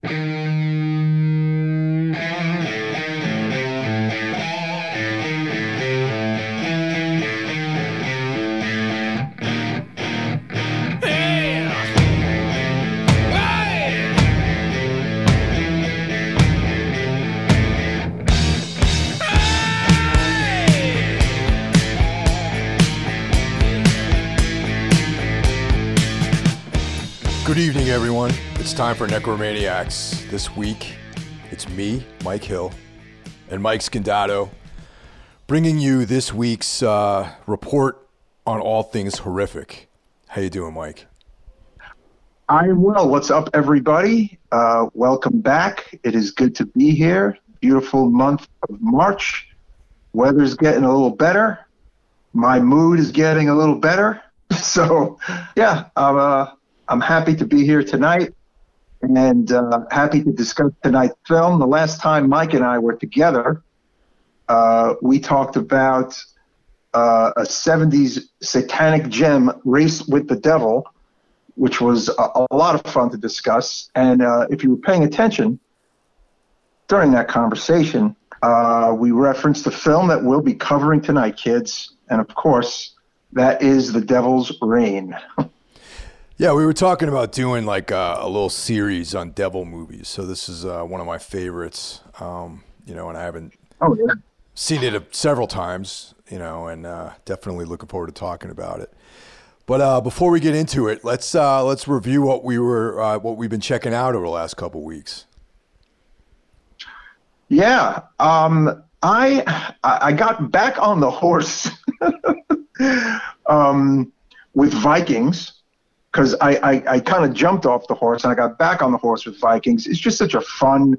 Good time for Necromaniacs. This week, it's me, Mike Hill, and Mike Scandato, bringing you this week's uh, report on all things horrific. How you doing, Mike? I am well. What's up, everybody? Uh, welcome back. It is good to be here. Beautiful month of March. Weather's getting a little better. My mood is getting a little better. So, yeah, I'm, uh, I'm happy to be here tonight and uh, happy to discuss tonight's film. The last time Mike and I were together, uh, we talked about uh, a 70s satanic gem, Race with the Devil, which was a, a lot of fun to discuss. And uh, if you were paying attention during that conversation, uh, we referenced the film that we'll be covering tonight, kids. And of course, that is The Devil's Rain. Yeah, we were talking about doing like uh, a little series on devil movies. So this is uh, one of my favorites. Um, you know, and I haven't oh, yeah. seen it several times. You know, and uh, definitely looking forward to talking about it. But uh, before we get into it, let's uh, let's review what we were uh, what we've been checking out over the last couple weeks. Yeah, um, I I got back on the horse um, with Vikings because I, I, I kind of jumped off the horse and I got back on the horse with Vikings. It's just such a fun,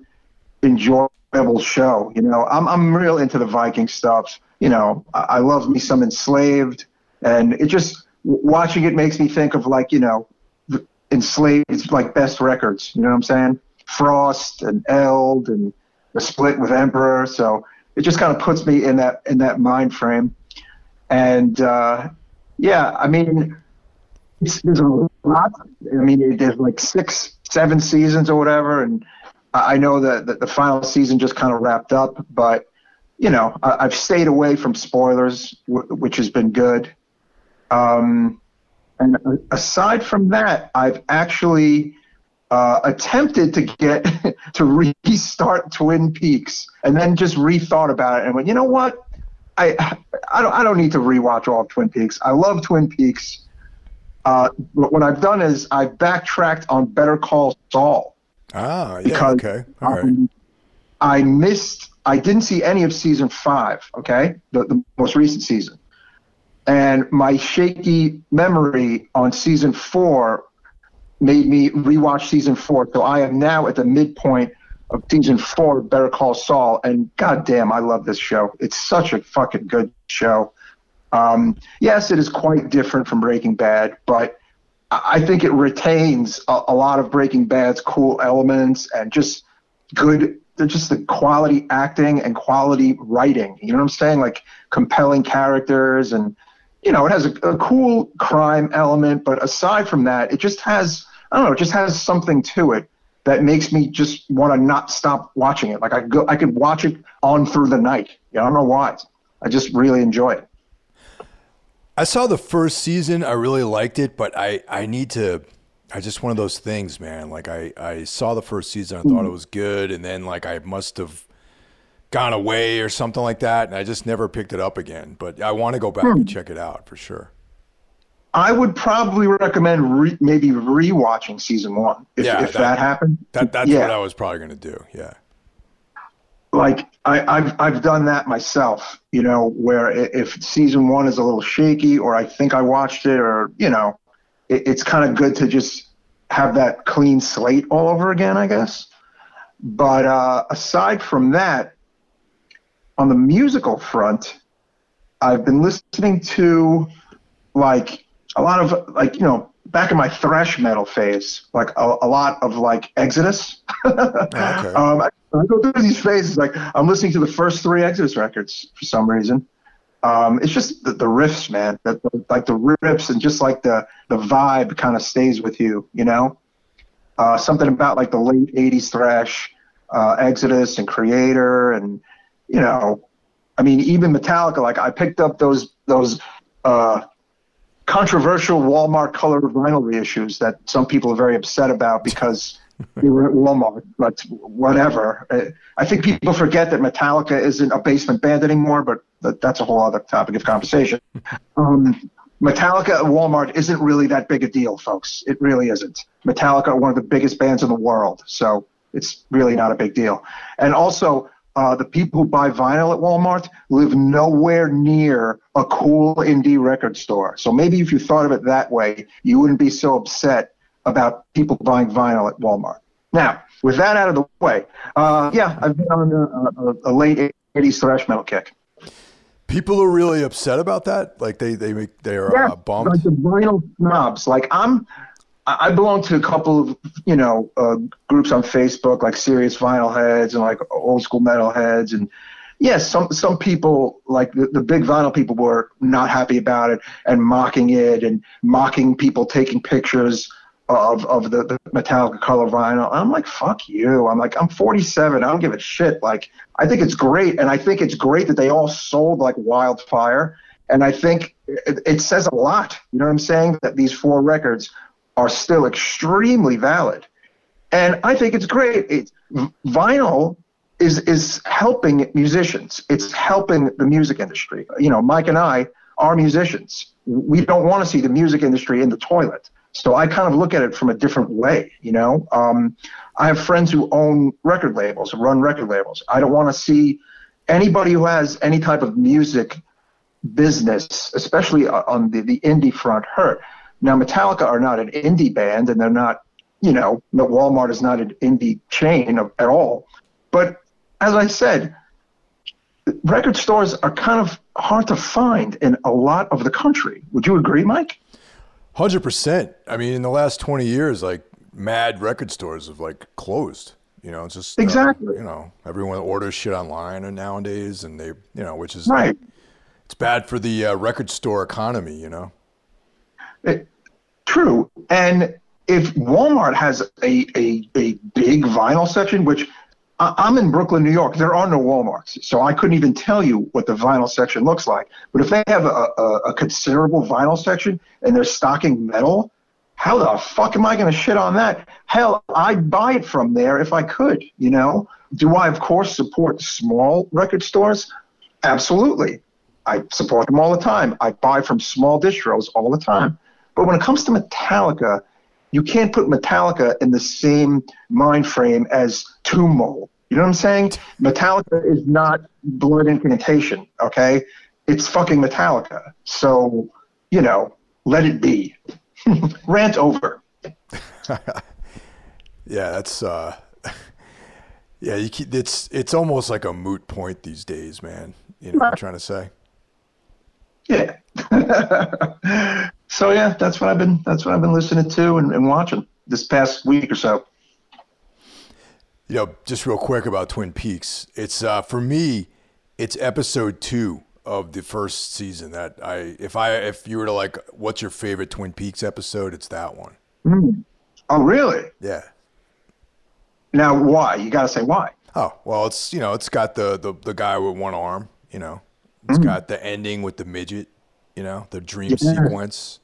enjoyable show. You know, I'm I'm real into the Viking stuff. You know, I, I love me some Enslaved, and it just watching it makes me think of like you know, Enslaved. Like best records. You know what I'm saying? Frost and Eld and the split with Emperor. So it just kind of puts me in that in that mind frame. And uh, yeah, I mean there's a lot. I mean, there's like six, seven seasons or whatever, and I know that, that the final season just kind of wrapped up. But you know, I, have stayed away from spoilers, w- which has been good. Um, and aside from that, I've actually uh, attempted to get to restart Twin Peaks, and then just rethought about it and went, you know what? I I don't I don't need to rewatch all of Twin Peaks. I love Twin Peaks. Uh, what I've done is I've backtracked on Better Call Saul. Ah, yeah, because, okay, all right. Um, I missed. I didn't see any of season five. Okay, the, the most recent season, and my shaky memory on season four made me rewatch season four. So I am now at the midpoint of season four of Better Call Saul, and goddamn, I love this show. It's such a fucking good show. Um, yes, it is quite different from Breaking Bad, but I think it retains a, a lot of Breaking Bad's cool elements and just good, just the quality acting and quality writing. You know what I'm saying? Like compelling characters and, you know, it has a, a cool crime element, but aside from that, it just has, I don't know, it just has something to it that makes me just want to not stop watching it. Like I go, I could watch it on through the night. You know, I don't know why. I just really enjoy it. I saw the first season. I really liked it, but I, I need to. I just one of those things, man. Like I, I saw the first season. I thought it was good, and then like I must have gone away or something like that, and I just never picked it up again. But I want to go back hmm. and check it out for sure. I would probably recommend re- maybe rewatching season one if, yeah, if that, that happened. That, that's yeah. what I was probably going to do. Yeah like I, have I've done that myself, you know, where if season one is a little shaky or I think I watched it or, you know, it, it's kind of good to just have that clean slate all over again, I guess. But uh, aside from that, on the musical front, I've been listening to like a lot of like, you know, back in my thrash metal phase, like a, a lot of like Exodus. okay. um, I, I go through these phases. Like I'm listening to the first three Exodus records for some reason. Um, it's just the, the riffs, man. like the riffs and just like the the vibe kind of stays with you, you know. Uh, something about like the late '80s thrash, uh, Exodus and Kreator, and you know, I mean, even Metallica. Like I picked up those those uh, controversial Walmart color vinyl reissues that some people are very upset about because they were at Walmart. But whatever. Uh, I think people forget that Metallica isn't a basement band anymore, but that's a whole other topic of conversation. Um, Metallica at Walmart isn't really that big a deal, folks. It really isn't. Metallica are one of the biggest bands in the world, so it's really not a big deal. And also, uh, the people who buy vinyl at Walmart live nowhere near a cool indie record store. So maybe if you thought of it that way, you wouldn't be so upset about people buying vinyl at Walmart. Now, with that out of the way, uh, yeah, I've been on a, a, a late 80s thrash metal kick. People are really upset about that. Like they they make they are Yeah, uh, bummed. like the vinyl snobs. Like I'm, I belong to a couple of you know uh, groups on Facebook, like serious vinyl heads and like old school metal heads, and yes, some some people like the, the big vinyl people were not happy about it and mocking it and mocking people taking pictures of of the, the Metallica color vinyl. I'm like, fuck you. I'm like, I'm 47. I don't give a shit. Like, I think it's great, and I think it's great that they all sold like wildfire. And I think it, it says a lot. You know what I'm saying? That these four records are still extremely valid, and I think it's great. It's vinyl is is helping musicians. It's helping the music industry. You know, Mike and I are musicians. We don't want to see the music industry in the toilet. So I kind of look at it from a different way. You know, um, I have friends who own record labels, run record labels. I don't want to see anybody who has any type of music business, especially on the, the indie front, hurt. Now, Metallica are not an indie band, and they're not, you know, Walmart is not an indie chain of, at all. But as I said, record stores are kind of hard to find in a lot of the country. Would you agree, Mike? Hundred percent. I mean, in the last twenty years, like mad record stores have like closed. You know, it's just uh, Exactly. you know, everyone orders shit online and nowadays, and they, you know, which is Right. It's bad for the uh, record store economy. You know. It- true. And if Walmart has a, a, a big vinyl section, which I'm in Brooklyn, New York, there are no Walmarts. So I couldn't even tell you what the vinyl section looks like. But if they have a, a, a considerable vinyl section and they're stocking metal, how the fuck am I going to shit on that? Hell, I'd buy it from there if I could, you know? Do I, of course, support small record stores? Absolutely. I support them all the time. I buy from small distros all the time. But when it comes to Metallica, you can't put Metallica in the same mind frame as Tomb Mold. You know what I'm saying? Metallica is not Blood Incantation, okay? It's fucking Metallica. So, you know, let it be. Rant over. Yeah, that's uh Yeah, you keep, it's it's almost like a moot point these days, man. You know what I'm trying to say? Yeah. so yeah, that's what I've been that's what I've been listening to and, and watching this past week or so. You know, just real quick about Twin Peaks. It's uh for me, it's episode 2 of the first season that I if I if you were to like what's your favorite Twin Peaks episode, it's that one. Oh really? Yeah. Now why? You gotta say why. Oh, well, it's you know, it's got the the, the guy with one arm, you know. It's got the ending with the midget, you know, the dream Yeah. sequence.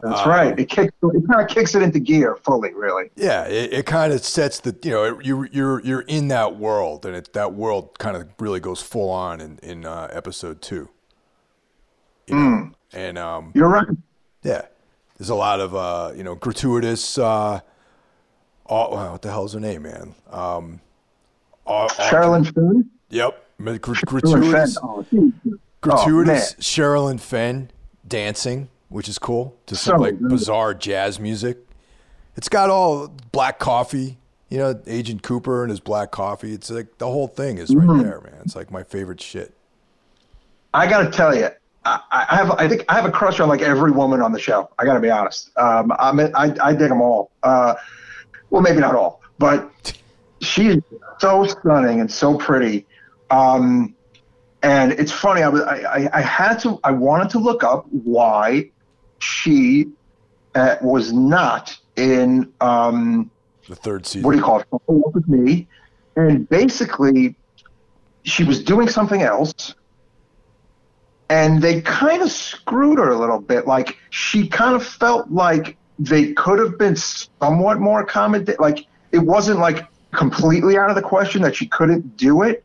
That's right. It kicks it kind of kicks it into gear fully, really. Yeah, it, it kind of sets the you know you you're you're in that world, and it that world kind of really goes full on in in uh, episode two. You know? And um, You're right. yeah, there's a lot of uh, you know gratuitous. Uh, oh, what the hell's her name, man? Um, au- Yep, Fenn. gratuitous. Oh, geez. gratuitous man. Sherilyn Fenn dancing, which is cool to some So like good. bizarre jazz music. It's got all black coffee, you know, Agent Cooper and his black coffee. It's like the whole thing is right Mm-hmm. there, man. It's like my favorite shit. I gotta tell you, I, I have I think I have a crush on like every woman on the show. I gotta be honest. Um, I'm I I dig them all. Uh, well, maybe not all, but she is so stunning and so pretty. Um, and it's funny. I was I, I, had to I wanted to look up why she uh, was not in um, The third season. what do you call it? With me, and basically, she was doing something else, and they kind of screwed her a little bit. Like she kind of felt like they could have been somewhat more accommodating. Like it wasn't like completely out of the question that she couldn't do it.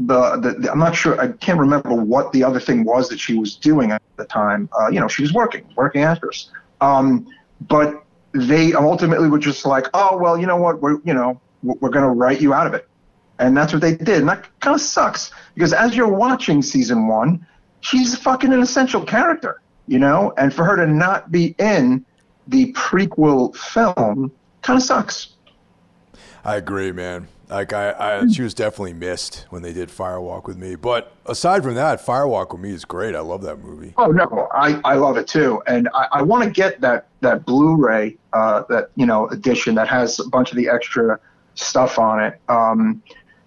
The, the, the I'm not sure. I can't remember what the other thing was that she was doing at the time. Uh, you know, she was working, working actress. Um, but they ultimately were just like, oh well, you know what? We're you know we're going to write you out of it, and that's what they did. And that kind of sucks because as you're watching season one, she's fucking an essential character, you know, and for her to not be in the prequel film kind of sucks. I agree, man. Like I, I, she was definitely missed when they did Fire Walk with Me. But aside from that, Fire Walk with Me is great. I love that movie. Oh no, I, I love it too, and I, I want to get that that Blu-ray uh, that you know edition that has a bunch of the extra stuff on it. Um,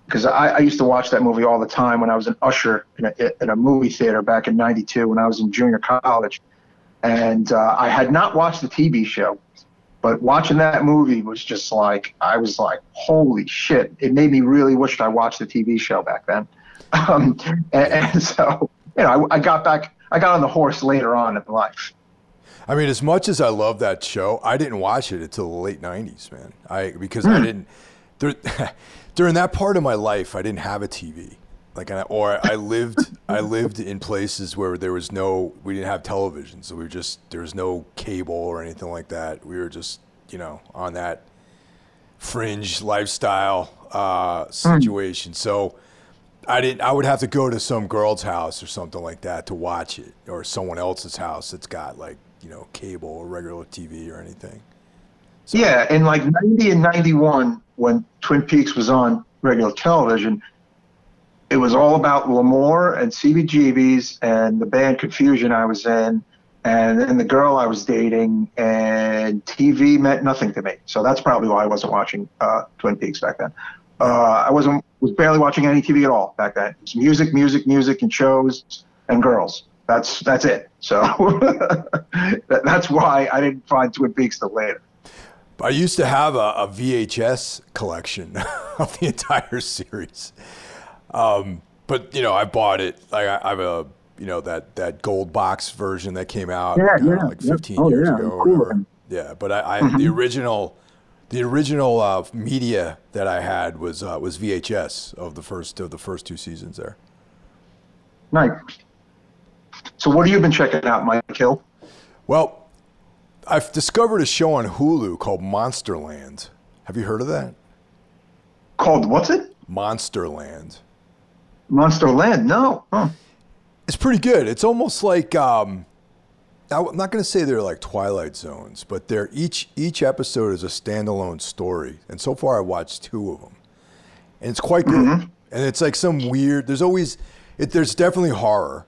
because I, I used to watch that movie all the time when I was an usher in a, in a movie theater back in '92 when I was in junior college, and uh, I had not watched the TV show, but watching that movie was just like I was like, holy shit! It made me really wish I watched the TV show back then. Um, and, and so you know, I, I got back, I got on the horse later on in life. I mean, as much as I love that show, I didn't watch it until the late '90s, man. I because I didn't. There, during that part of my life, I didn't have a TV. Like, and I- or I lived, I lived in places where there was no, we didn't have television, so we were just there was no cable or anything like that. We were just, you know, on that fringe lifestyle uh, situation. So I didn't. I would have to go to some girl's house or something like that to watch it, or someone else's house that's got like you know cable or regular TV or anything. So, Yeah, in like 90 and 91, when Twin Peaks was on regular television, it was all about L'Amour and CBGB's and the band Confusion I was in, and then the girl I was dating, and TV meant nothing to me. So that's probably why I wasn't watching uh, Twin Peaks back then. Uh, I wasn't was barely watching any TV at all back then. It was music, music, music, and shows and girls. That's that's it. So that, that's why I didn't find Twin Peaks till later. I used to have a, a VHS collection of the entire series, um, but you know I bought it. Like I, I have a you know that that gold box version that came out Yeah, uh, yeah, like yep. 15 Oh, years yeah, ago. Or cool whatever. Yeah, but I, I the original the original uh, media that I had was uh, was VHS of the first of the first two seasons there. Nice. So what have you been checking out, Mike Hill? Well, I've discovered a show on Hulu called Monsterland. Have you heard of that? Called what's it? Monsterland. Monster Land? No. Huh. It's pretty good. It's almost like um, I'm not going to say they're like Twilight Zones, but they're each each episode is a standalone story. And so far, I watched two of them, and it's quite good. And it's like some weird. There's always it. There's definitely horror,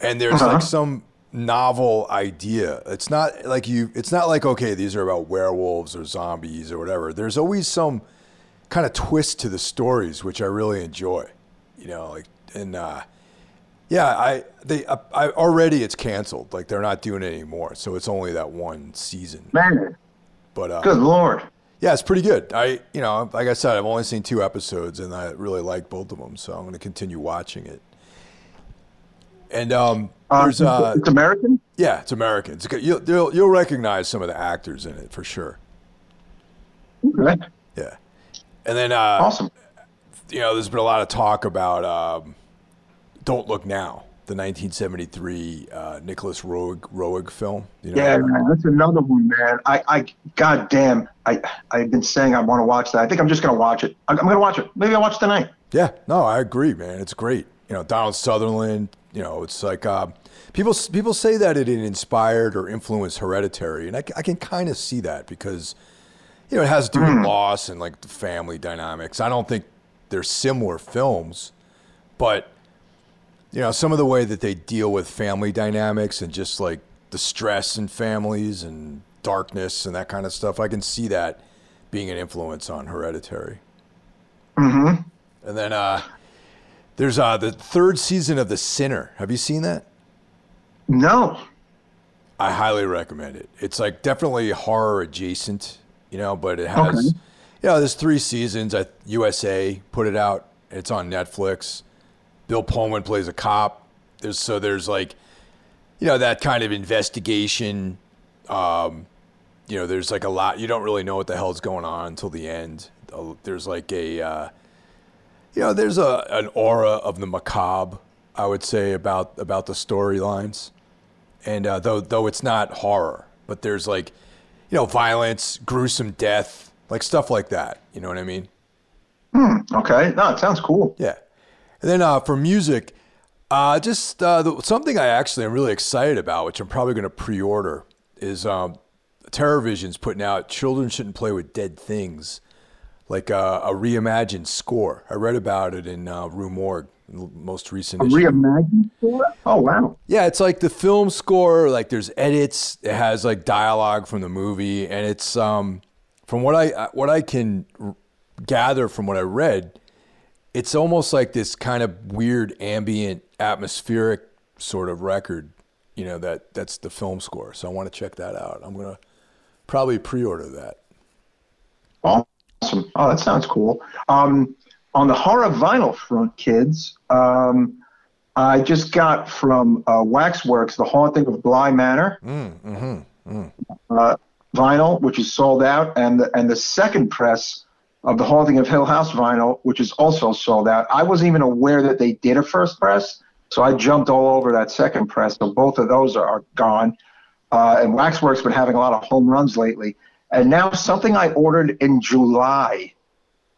and there's Uh-huh. like some novel idea. It's not like you. It's not like okay, these are about werewolves or zombies or whatever. There's always some kind of twist to the stories, which I really enjoy. You know, like and uh, yeah, I they I, I already it's canceled. Like they're not doing it anymore, so it's only that one season. Man, But uh, good lord. yeah, it's pretty good. I you know, like I said, I've only seen two episodes, and I really like both of them, so I'm going to continue watching it. And um, Uh, there's uh, it's American? yeah, it's American. It's, good. you'll, you'll you'll recognize some of the actors in it for sure. Okay. Yeah, and then uh, Awesome. You know, there's been a lot of talk about um, "Don't Look Now," the 1973 uh, Nicholas Roeg, Roeg film. You know, Yeah, man, that's another one, man. I, I, god damn, I, I've been saying I want to watch that. I think I'm just gonna watch it. I'm, I'm gonna watch it. Maybe I'll watch it tonight. Yeah, no, I agree, man. It's great. You know, Donald Sutherland. You know, it's like uh, people people say that it inspired or influenced Hereditary, and I can kind of see that because you know it has to do with loss and like the family dynamics. I don't think they're similar films, but you know, some of the way that they deal with family dynamics and just like the stress in families and darkness and that kind of stuff, I can see that being an influence on Hereditary. Mm-hmm. And then uh, there's uh, the third season of The Sinner. Have you seen that? No. I highly recommend it. It's like definitely horror adjacent, you know, but it has, okay. You know, there's three seasons. I, USA put it out. It's on Netflix. Bill Pullman plays a cop. There's so there's like, you know, that kind of investigation. Um, you know, there's like a lot. You don't really know what the hell's going on until the end. There's like a, uh, you know, there's a an aura of the macabre. I would say about about the storylines, and uh, though though it's not horror, but there's like, you know, violence, gruesome death, like stuff like that. You know what I mean? Hmm. Okay. No, it sounds cool. Yeah. And then uh, for music, uh, just uh, the, something I actually am really excited about, which I'm probably going to pre-order, is um, TerrorVision's putting out "Children Shouldn't Play with Dead Things," like uh, a reimagined score. I read about it in uh, Rue Morgue, most recent. A reimagined score? Oh wow! Yeah, it's like the film score. Like there's edits. It has like dialogue from the movie, and it's um, from what I what I can gather from what I read, it's almost like this kind of weird ambient atmospheric sort of record. You know that that's the film score. So I want to check that out. I'm gonna probably pre-order that. Awesome. Oh, that sounds cool. Um, on the horror vinyl front, kids, um, I just got from uh, Waxworks the Haunting of Bly Manor mm, mm-hmm, mm. Uh, vinyl, which is sold out, and the, and the second press of the Haunting of Hill House vinyl, which is also sold out. I wasn't even aware that they did a first press, so I jumped all over that second press. So both of those are, are gone. Uh, and Waxworks been having a lot of home runs lately. And now something I ordered in July.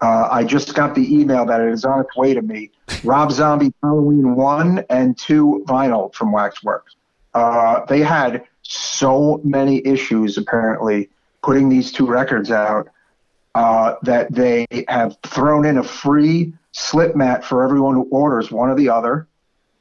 Uh, I just got the email that it is on its way to me. Rob Zombie Halloween 1 and 2 vinyl from Waxworks. Uh, they had so many issues, apparently, putting these two records out uh, that they have thrown in a free slip mat for everyone who orders one or the other,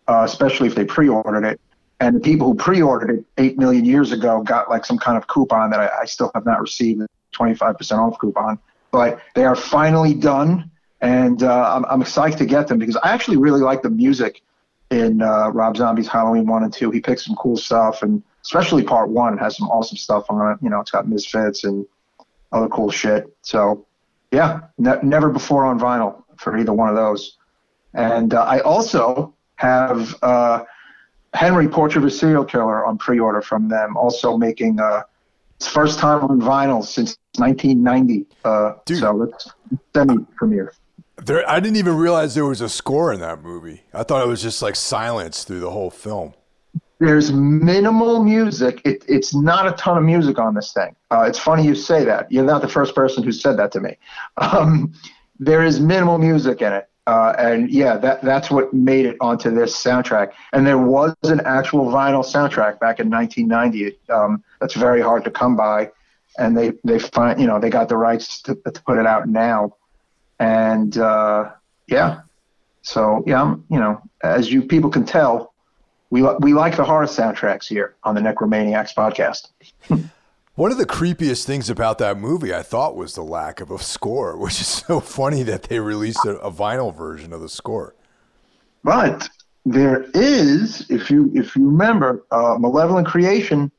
uh, especially if they pre ordered it. And the people who pre-ordered it eight million years ago got like some kind of coupon that I, I still have not received, 25% off coupon. But they are finally done, and uh, I'm, I'm excited to get them because I actually really like the music in uh, Rob Zombie's Halloween one and two. He picks some cool stuff, and especially part one has some awesome stuff on it. You know, it's got Misfits and other cool shit. So, yeah, ne- never before on vinyl for either one of those. And uh, I also have uh, Henry Portrait of a Serial Killer on pre-order from them, also making uh, its first time on vinyl since 1990. Uh, Dude. So it's semi-premiere. There, I didn't even realize there was a score in that movie. I thought it was just like silence through the whole film. There's minimal music. It, it's not a ton of music on this thing. Uh, it's funny you say that. You're not the first person who said that to me. Um, there is minimal music in it. Uh, and yeah, that that's what made it onto this soundtrack. And there was an actual vinyl soundtrack back in 1990. Um, that's very hard to come by, and they they find you know they got the rights to, to put it out now, and uh, yeah, so yeah, you know, as you people can tell, we we like the horror soundtracks here on the Necromaniacs podcast. One of the creepiest things about that movie, I thought, was the lack of a score, which is so funny that they released a, a vinyl version of the score. But there is, if you if you remember, uh, Malevolent Creation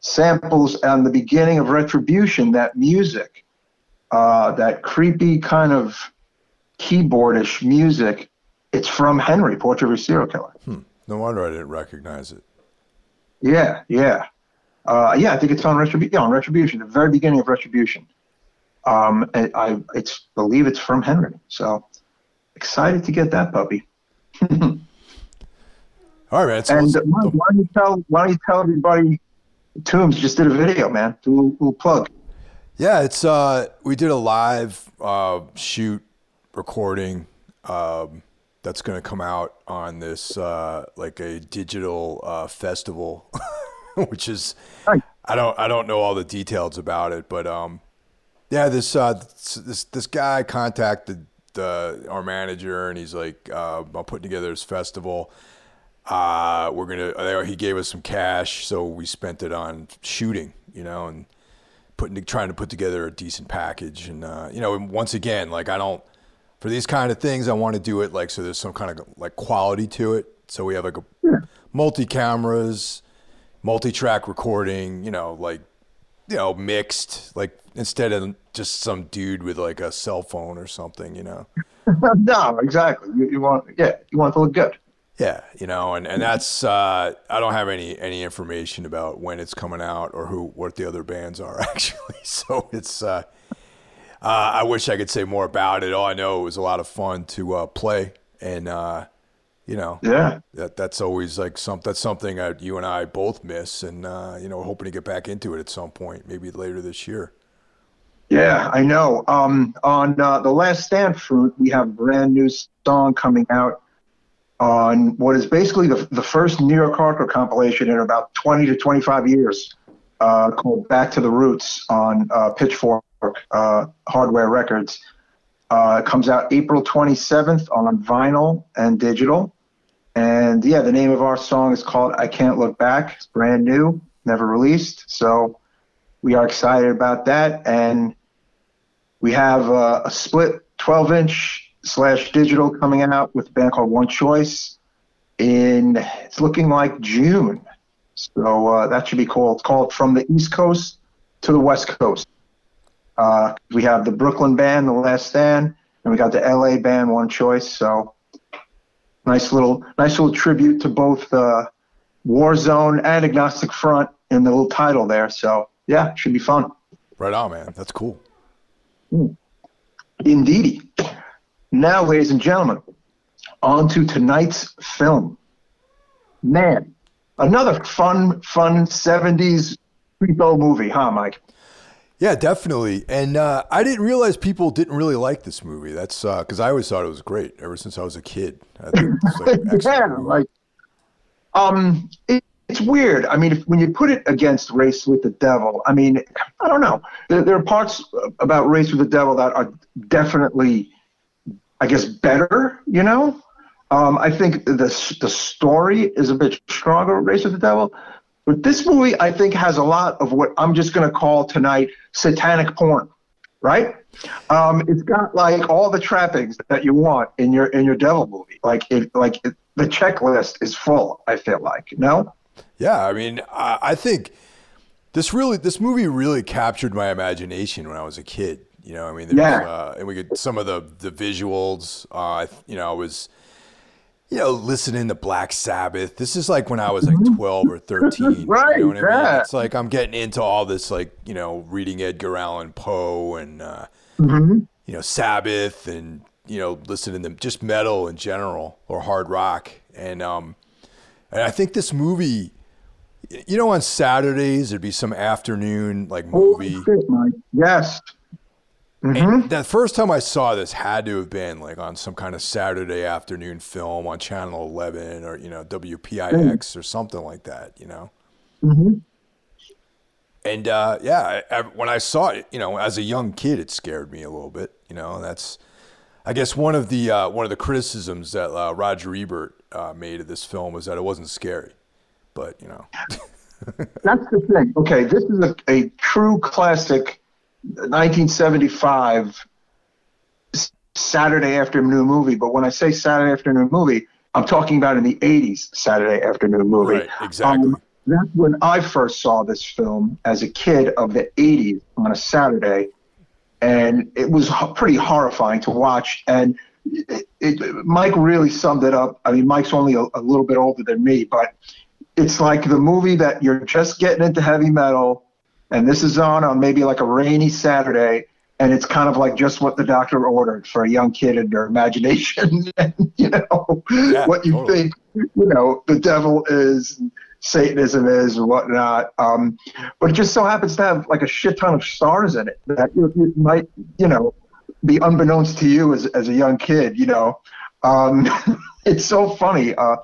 samples on the beginning of Retribution that music, uh, that creepy kind of keyboardish music. It's from Henry, Portrait of a Serial Killer. Hmm. No wonder I didn't recognize it. Yeah, yeah. Uh, yeah, I think it's on Retribution. Yeah, on Retribution, the very beginning of Retribution. Um, I, I it's believe it's from Henry. So excited to get that puppy. All right, so and uh, why, why, don't you tell why don't you tell everybody Tombs just did a video, man. Do a little, little plug. Yeah, it's uh, we did a live uh, shoot recording um, that's going to come out on this uh, like a digital uh, festival which is I don't I don't know all the details about it, but um, yeah, this uh, this this guy contacted the our manager, and he's like, uh, I'm putting together this festival. Uh, we're gonna. He gave us some cash, so we spent it on shooting, you know, and putting trying to put together a decent package. And uh, you know, once again, like I don't for these kind of things, I want to do it like so. There's some kind of like quality to it. So we have like a yeah. multi cameras multi-track recording, you know, like you know, mixed, like instead of just some dude with like a cell phone or something, you know. no, exactly. You, you want, yeah, you want to look good. Yeah, you know, and and that's uh, I don't have any any information about when it's coming out or who what the other bands are actually. So it's uh, uh, I wish I could say more about it. All I know it was a lot of fun to uh, play, and uh, you know, yeah, that that's always like some that's something that you and I both miss, and uh, you know, hoping to get back into it at some point, maybe later this year. Yeah, I know. Um, on uh, the Last Stand fruit, we have a brand new song coming out on what is basically the, the first New York hardcore compilation in about 20 to 25 years uh, called Back to the Roots on uh, Pitchfork uh, Hardware Records. Uh, it comes out April 27th on vinyl and digital. And yeah, the name of our song is called I Can't Look Back. It's brand new, never released. So we are excited about that. And we have a, a split 12 inch slash digital coming out with a band called One Choice in it's looking like June. So uh, that should be cool. It's called From the East Coast to the West Coast. Uh, we have the Brooklyn band, The Last Stand, and we got the LA band, One Choice. So nice little nice little tribute to both uh, Warzone and Agnostic Front in the little title there. So yeah, should be fun. Right on, man. That's cool. Mm. Indeedy. Now, ladies and gentlemen, on to tonight's film. Man, another fun, fun 70s creepo movie, huh, Mike? Yeah, definitely. And uh, I didn't realize people didn't really like this movie. That's because uh, I always thought it was great ever since I was a kid. I think it's like, yeah, like, um, it, it's weird. I mean, if, when you put it against Race with the Devil, I mean, I don't know. There, there are parts about Race with the Devil that are definitely I guess, better, you know? Um, I think the, the story is a bit stronger, Race with the Devil. But this movie, I think, has a lot of what I'm just going to call tonight satanic porn, right? Um, it's got like all the trappings that you want in your in your devil movie. Like it, like it, the checklist is full. I feel like no. Yeah, I mean, I, I think this really this movie really captured my imagination when I was a kid. You know, I mean, yeah. Uh, and we get some of the the visuals. Uh, you know, I was, you know, listening to Black Sabbath. This is like when I was like mm-hmm. twelve or thirteen. right. You know what I mean? It's like I'm getting into all this, like you know, reading Edgar Allan Poe and uh, mm-hmm. you know Sabbath and you know listening to just metal in general or hard rock and um and I think this movie you know on Saturdays there'd be some afternoon like movie. Oh, shit. Yes. Mm-hmm. the first time I saw this had to have been like on some kind of Saturday afternoon film on Channel 11 or you know WPIX mm-hmm. or something like that, you know. Mm-hmm. And uh, yeah, I, I, when I saw it, you know, as a young kid, it scared me a little bit. You know, that's I guess one of the uh, one of the criticisms that uh, Roger Ebert uh, made of this film was that it wasn't scary, but you know. that's the thing. Okay, this is a, a true classic 1975 Saturday afternoon movie. But when I say Saturday afternoon movie, I'm talking about in the 80s Saturday afternoon movie. Right, exactly. Um, that's when I first saw this film as a kid of the 80s on a Saturday. And it was pretty horrifying to watch. And it, it, Mike really summed it up. I mean, Mike's only a, a little bit older than me, but it's like the movie that you're just getting into heavy metal and this is on on maybe like a rainy Saturday, and it's kind of like just what the doctor ordered for a young kid in their imagination. and, you know yeah, what you totally. think, you know, the devil is, Satanism is, and whatnot. Um, but it just so happens to have like a shit ton of stars in it that you, you might, you know, be unbeknownst to you as as a young kid. You know, um, it's so funny. Uh,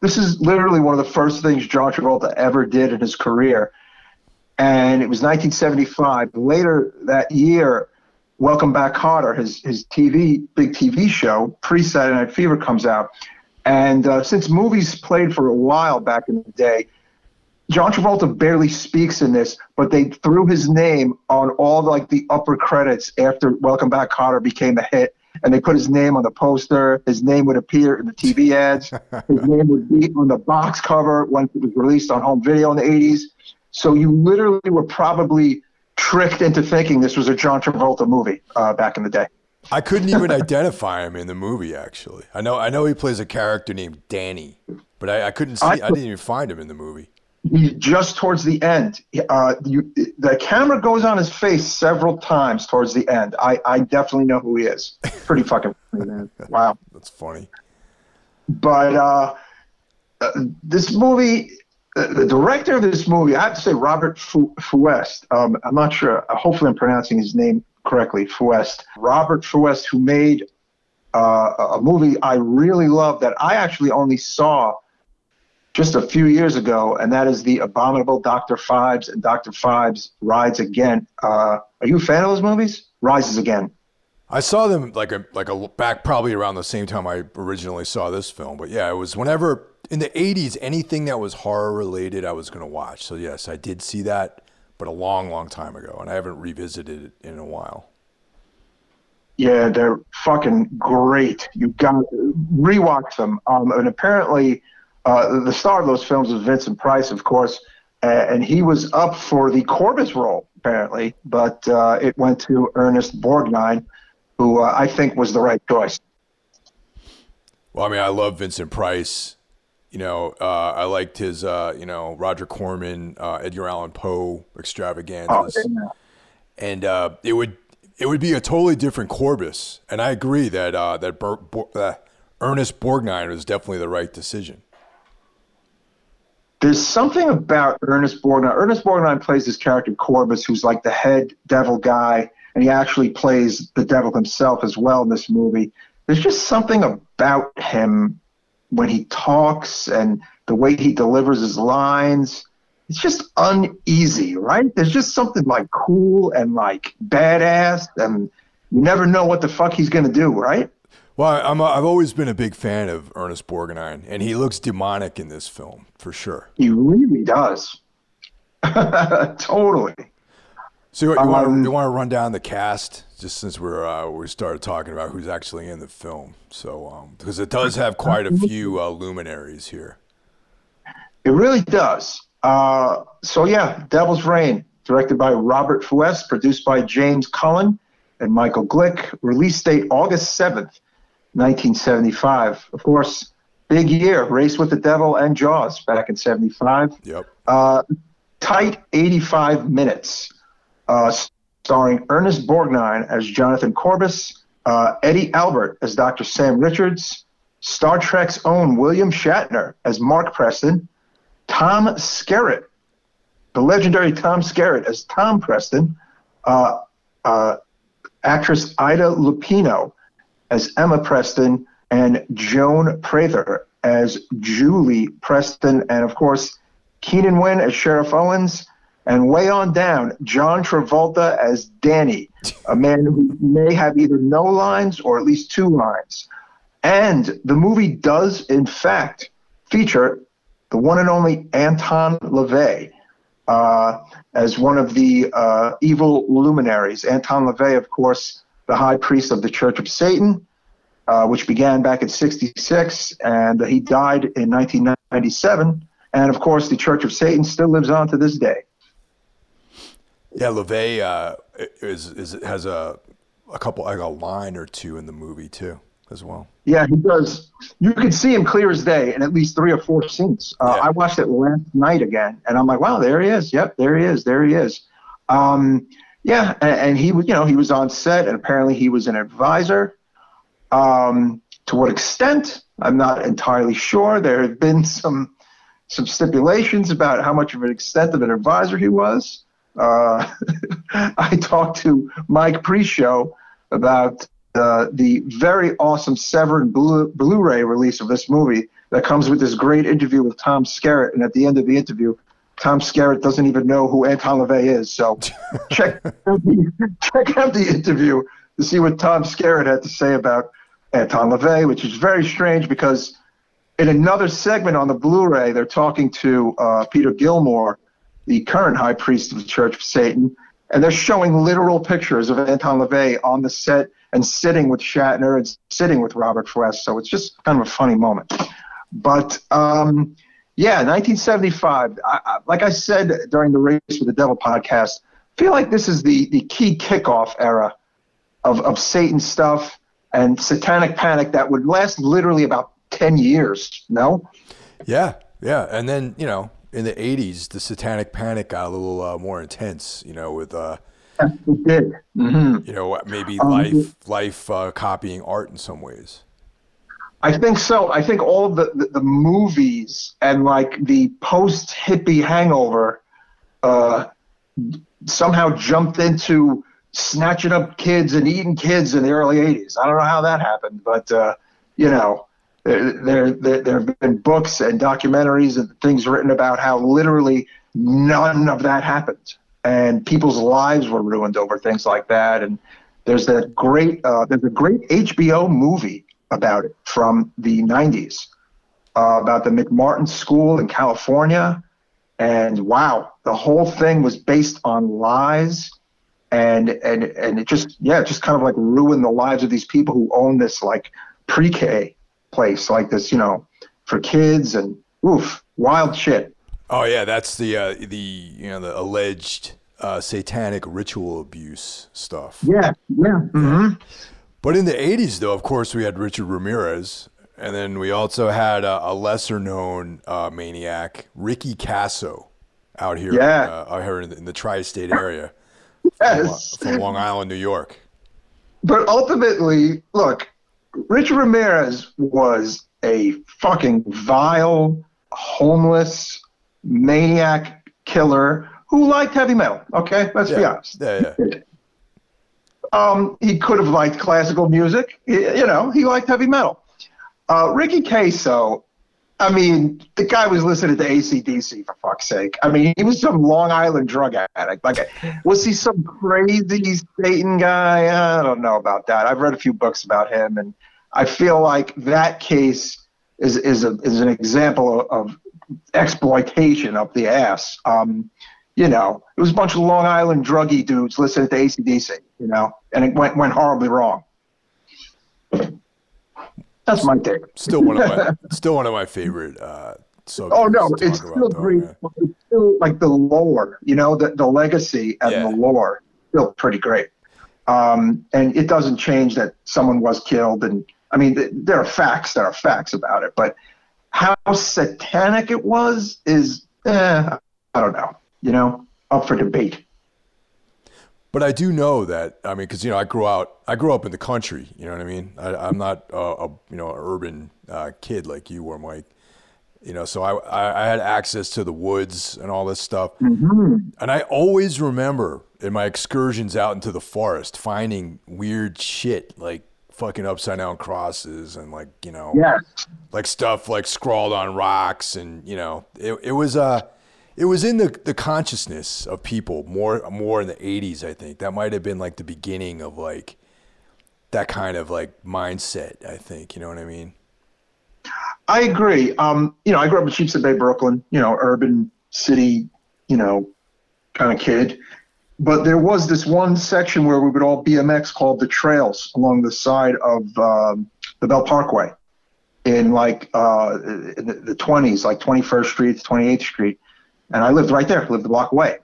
this is literally one of the first things John Travolta ever did in his career and it was 1975. Later that year, Welcome Back Kotter, his his TV big TV show, pre Saturday Night Fever, comes out, and uh, since movies played for a while back in the day, John Travolta barely speaks in this, but they threw his name on all the, like the upper credits after Welcome Back Kotter became a hit, and they put his name on the poster. His name would appear in the TV ads. his name would be on the box cover once it was released on home video in the 80s So you literally were probably tricked into thinking this was a John Travolta movie uh, back in the day. I couldn't even identify him in the movie. Actually, I know I know he plays a character named Danny, but I, I couldn't see. I, I, didn't even find him in the movie. Just towards the end, uh, you, the camera goes on his face several times towards the end. I, I definitely know who he is. Pretty fucking funny, man. Wow, that's funny. But uh, uh, this movie, uh, the director of this movie, I have to say Robert Fuest. Um, I'm not sure. Hopefully, I'm pronouncing his name correctly. Fuest. Robert Fuest, who made uh, a movie I really love that I actually only saw just a few years ago, and that is the abominable Dr. Phibes and Dr. Phibes Rides Again. Uh, are you a fan of those movies? Rises Again. I saw them like a like a back probably around the same time I originally saw this film. But yeah, it was whenever in the 80s anything that was horror related I was going to watch. So yes, I did see that, but a long long time ago and I haven't revisited it in a while. Yeah, they're fucking great. You got to rewatch them. Um, and apparently uh, the star of those films was Vincent Price, of course, and he was up for the Corbis role apparently, but uh, it went to Ernest Borgnine who uh, I think was the right choice. Well, I mean, I love Vincent Price. You know, uh, I liked his, uh, you know, Roger Corman, uh, Edgar Allan Poe extravaganzas, oh, yeah. and uh, it would it would be a totally different Corbis. And I agree that uh, that Bur- Bur- Ernest Borgnine was definitely the right decision. There's something about Ernest Borgnine. Ernest Borgnine plays this character Corbis, who's like the head devil guy and he actually plays the devil himself as well in this movie. There's just something about him when he talks and the way he delivers his lines. It's just uneasy, right? There's just something like cool and like badass, and you never know what the fuck he's gonna do, right? Well, I'm a, I've always been a big fan of Ernest Borgnine, and he looks demonic in this film for sure. He really does. totally. So you, you um, want to you want to run down the cast just since we're uh, we started talking about who's actually in the film. So um, because it does have quite a few uh, luminaries here. It really does. Uh, so yeah, Devil's Rain, directed by Robert Fuest, produced by James Cullen and Michael Glick. Release date August seventh, nineteen seventy five. Of course, big year. Race with the Devil and Jaws back in seventy five. Yep. Uh, tight eighty five minutes uh, starring Ernest Borgnine as Jonathan Corbis, uh, Eddie Albert as Dr. Sam Richards, Star Trek's own William Shatner as Mark Preston, Tom Skerritt, the legendary Tom Skerritt as Tom Preston, uh, uh, actress Ida Lupino as Emma Preston, and Joan Prather as Julie Preston, and of course, Keenan Wynn as Sheriff Owens, and way on down, John Travolta as Danny, a man who may have either no lines or at least two lines. And the movie does, in fact, feature the one and only Anton LaVey uh, as one of the uh, evil luminaries. Anton LaVey, of course, the high priest of the Church of Satan, uh, which began back in 66, and he died in 1997. And of course, the Church of Satan still lives on to this day. Yeah, LaVey uh, is, is has a a couple like a line or two in the movie too as well. Yeah, he does. You can see him clear as day in at least three or four scenes. Uh, yeah. I watched it last night again, and I'm like, wow, there he is. Yep, there he is. There he is. Um, yeah, and, and, he was, you know, he was on set, and apparently he was an advisor. Um, to what extent, I'm not entirely sure. There have been some some stipulations about how much of an extent of an advisor he was. Uh, I talked to Mike pre-show about uh, the very awesome Severin Blu- Blu-ray release of this movie that comes with this great interview with Tom Skerritt, and at the end of the interview, Tom Skerritt doesn't even know who Anton LaVey is. So check check out the interview to see what Tom Skerritt had to say about Anton LaVey, which is very strange because in another segment on the Blu-ray, they're talking to uh, Peter Gilmore, the current high priest of the Church of Satan, and they're showing literal pictures of Anton LaVey on the set and sitting with Shatner and sitting with Robert Fuest. So it's just kind of a funny moment. But um, Yeah, 1975. I, I, like I said during the Race with the Devil podcast, I feel like this is the, the key kickoff era of, of Satan stuff and satanic panic that would last literally about 10 years. No? Yeah, yeah. And then, you know, in the 80s, the satanic panic got a little uh, more intense, you know, with. Uh, it did. Mm-hmm. You know, maybe um, life life uh, copying art in some ways. I think so. I think all the, the, the movies and like the post hippie hangover uh, somehow jumped into snatching up kids and eating kids in the early 80s. I don't know how that happened, but, uh, you know, there, there, there, have been books and documentaries and things written about how literally none of that happened. And people's lives were ruined over things like that. And there's that great, uh, there's a great HBO movie about it from the 90s uh, about the McMartin School in California. And wow, the whole thing was based on lies. And, and, and it just, yeah, it just kind of like ruined the lives of these people who own this like pre K place, like this, you know, for kids and oof, wild shit. Oh, yeah, that's the, uh, the, you know, the alleged uh, satanic ritual abuse stuff. Yeah, yeah. Mm-hmm. But in the 80s, though, of course, we had Richard Ramirez. And then we also had a, a lesser known uh, maniac, Ricky Kasso, out here, yeah. uh, out here in the, in the tri state area yes. from, from Long Island, New York. But ultimately, look, Richard Ramirez was a fucking vile, homeless, maniac killer who liked heavy metal. Okay, let's yeah. be honest. Yeah, yeah. Um, he could have liked classical music. You know, he liked heavy metal. Uh, Ricky Kasso, I mean, the guy was listening to ACDC for fuck's sake. I mean, he was some Long Island drug addict. Like, was he some crazy Satan guy? I don't know about that. I've read a few books about him, and I feel like that case is is a, is an example of, of exploitation up the ass. Um, you know, it was a bunch of Long Island druggy dudes listening to ACDC, you know, and it went went horribly wrong. That's my take. Still one of my still one of my favorite. Uh, oh no, it's still great. It's still like the lore, you know, the the legacy and yeah. the lore, still pretty great. Um, and it doesn't change that someone was killed, and I mean, th- there are facts. There are facts about it, but how satanic it was is, eh, I don't know you know, up for debate. But I do know that I mean, because you know, I grew out, I grew up in the country. You know what I mean? I, am not a, a, you know an urban uh, kid like you were, Mike. You know, so I, I, I had access to the woods and all this stuff, mm-hmm. and I always remember in my excursions out into the forest finding weird shit like fucking upside down crosses and like you know, yes. like stuff like scrawled on rocks and you know, it it was uh it was in the, the consciousness of people more more in the 80s i think. That might have been like the beginning of like that kind of like mindset i think you know what i mean? I agree. Um, you know i grew up in sheepshead bay brooklyn you know urban city you know kind of kid but there was this one section where we would all bmx called the trails along the side of um, the Belt Parkway in like uh, in the, 20s like 21st street 28th street and I lived right there, lived a block away.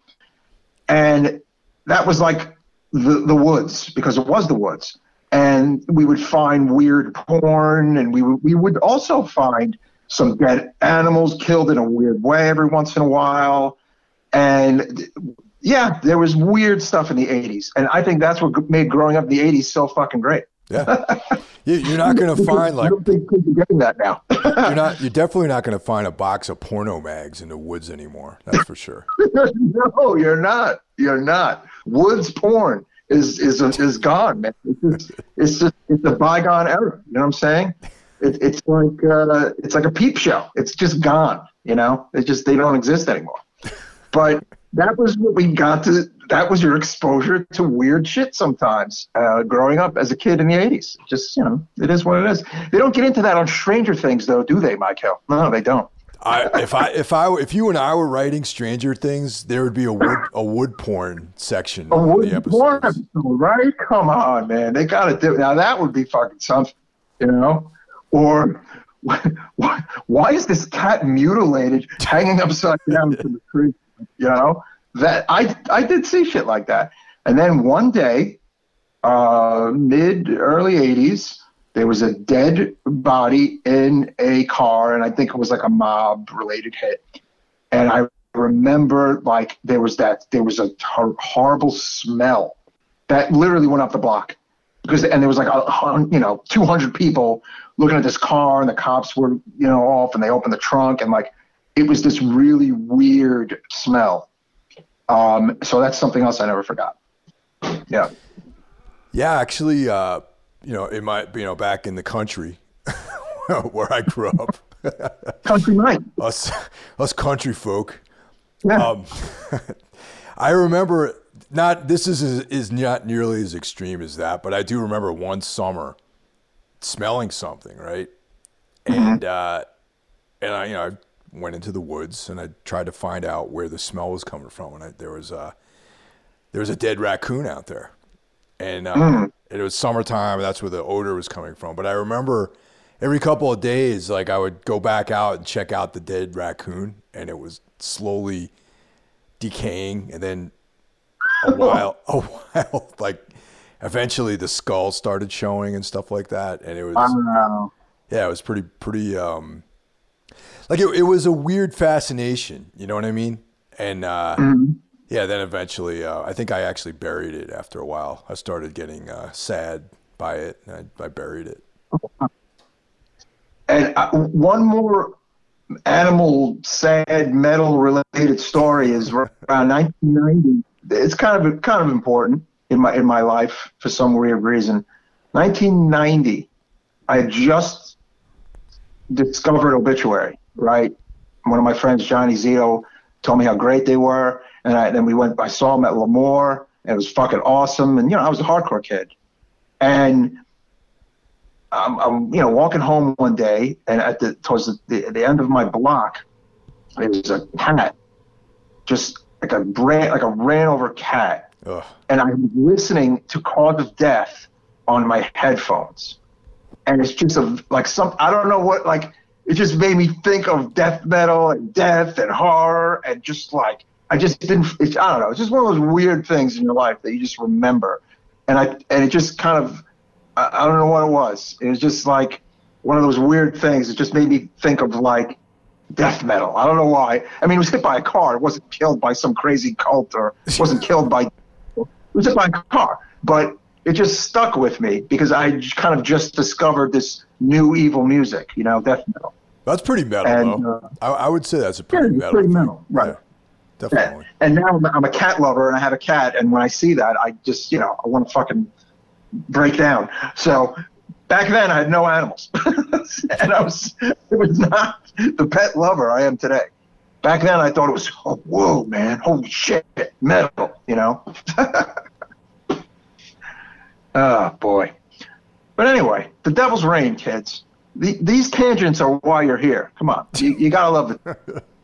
And that was like the, the woods because it was the woods. And we would find weird porn, and we, we would also find some dead animals killed in a weird way every once in a while. And yeah, there was weird stuff in the 80s. And I think that's what made growing up in the 80s so fucking great. Yeah. You're not going to find like. I don't think kids are getting that now. you're not. You're definitely not going to find a box of porno mags in the woods anymore. That's for sure. no, you're not. You're not. Woods porn is is is gone, man. It's just, it's just it's a bygone era. You know what I'm saying? It, it's like uh, it's like a peep show. It's just gone. You know, it's just they don't exist anymore. But that was what we got to that was your exposure to weird shit sometimes uh, growing up as a kid in the 80s. Just, you know, it is what it is. They don't get into that on Stranger Things, though, do they, Michael? No, they don't. I, if I if I if you and I were writing Stranger Things, there would be a wood a wood porn section. A wood porn episode, right? Come on, man, they got to do now. That would be fucking something, you know. Or why, why is this cat mutilated, hanging upside down to the tree? You know that I I did see shit like that. And then one day, uh, mid early '80s, there was a dead body in a car, and I think it was like a mob related hit. And I remember like there was that there was a hor- horrible smell that literally went up the block because and there was like a you know 200 people looking at this car and the cops were you know off and they opened the trunk and like it was this really weird smell um, so that's something else i never forgot yeah Yeah, actually, uh, you know, it might, you know, back in the country where I grew up, country night us, us country folk. yeah Um, I remember not. This is is not nearly as extreme as that, but I do remember one summer smelling something, right? And uh, and I, you know, I went into the woods and I tried to find out where the smell was coming from. And I, there was a there was a dead raccoon out there, and uh, it was summertime. That's where the odor was coming from. But I remember every couple of days, like I would go back out and check out the dead raccoon, and it was slowly decaying, and then a while, a while, like eventually the skull started showing and stuff like that, and it was Wow. yeah, it was pretty pretty um like it, it was a weird fascination, you know what I mean? And uh yeah, then eventually uh, I think I actually buried it after a while. I started getting uh, sad by it and I, I buried it. And uh, one more animal sad metal related story is around 1990. It's kind of kind of important in my in my life for some weird reason. 1990, I just discovered Obituary. Right, one of my friends, Johnny Zito, told me how great they were, and I, then we went. I saw them at L'Amour, and it was fucking awesome. And you know, I was a hardcore kid, and I'm, I'm you know walking home one day, and at the towards the, the, the end of my block, there was a cat, just like a ran like a ran over cat, Ugh. and I'm listening to Cause of Death on my headphones, and it's just a like some I don't know what like it just made me think of death metal and death and horror and just like I just didn't it's, I don't know it's just one of those weird things in your life that you just remember, and I and it just kind of I, I don't know what it was. It was just like one of those weird things. It just made me think of like death metal. I don't know why. I mean, it was hit by a car. It wasn't killed by some crazy cult or wasn't killed by. It was hit by a car, but it just stuck with me because I kind of just discovered this new evil music. You know, death metal. That's pretty metal, And, though. uh, I, I would say that's a pretty it's metal. pretty metal, right. Yeah, definitely. And now I'm, I'm a cat lover and I have a cat, and when I see that, I just you know I want to fucking break down. So back then I had no animals, and I was it was not the pet lover I am today. Back then I thought it was oh, whoa man, holy shit, metal, you know. oh boy. But anyway, the devil's rain, kids. The, these tangents are why you're here. Come on, you, you gotta love it.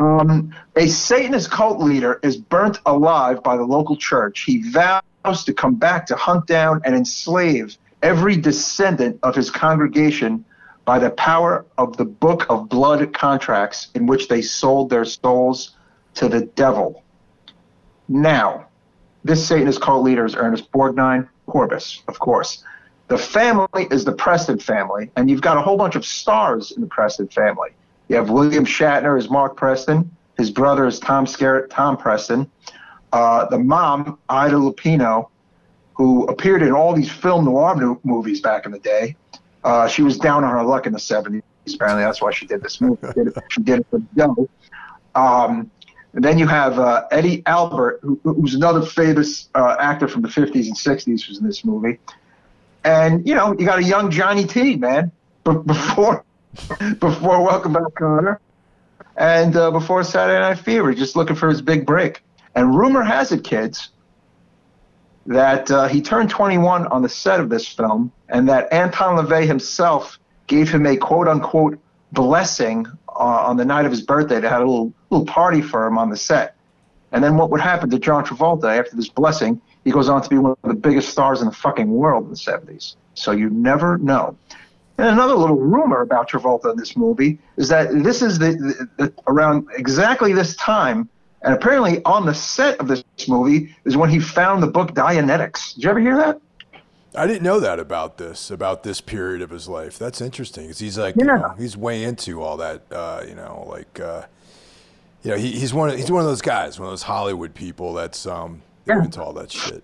Um, a Satanist cult leader is burnt alive by the local church. He vows to come back to hunt down and enslave every descendant of his congregation by the power of the book of blood contracts in which they sold their souls to the devil. Now, this Satanist cult leader is Ernest Borgnine Corbis, of course. The family is the Preston family, and you've got a whole bunch of stars in the Preston family. You have William Shatner as Mark Preston. His brother is Tom Skerritt, Tom Preston. Uh, the mom, Ida Lupino, who appeared in all these film noir mo- movies back in the day. Uh, she was down on her luck in the 70s. Apparently, that's why she did this movie. She did it, she did it for dough. Um, and then you have uh, Eddie Albert, who, who's another famous uh, actor from the 50s and 60s, who's in this movie. And you know, you got a young Johnny T, man, b- before before Welcome Back, Kotter, and uh, before Saturday Night Fever, just looking for his big break. And rumor has it, kids, that uh, he turned 21 on the set of this film, and that Anton LaVey himself gave him a quote unquote blessing uh, on the night of his birthday. They had a little little party for him on the set. And then what would happen to John Travolta after this blessing? He goes on to be one of the biggest stars in the fucking world in the 70s. So you never know. And another little rumor about Travolta in this movie is that this is the, the, the around exactly this time, and apparently on the set of this movie is when he found the book Dianetics. Did you ever hear that? I didn't know that about this, about this period of his life. That's interesting because he's like, yeah. you know, he's way into all that, uh, you know, like, uh, you know, he, he's one of, he's one of those guys, one of those Hollywood people that's um, yeah. into all that shit.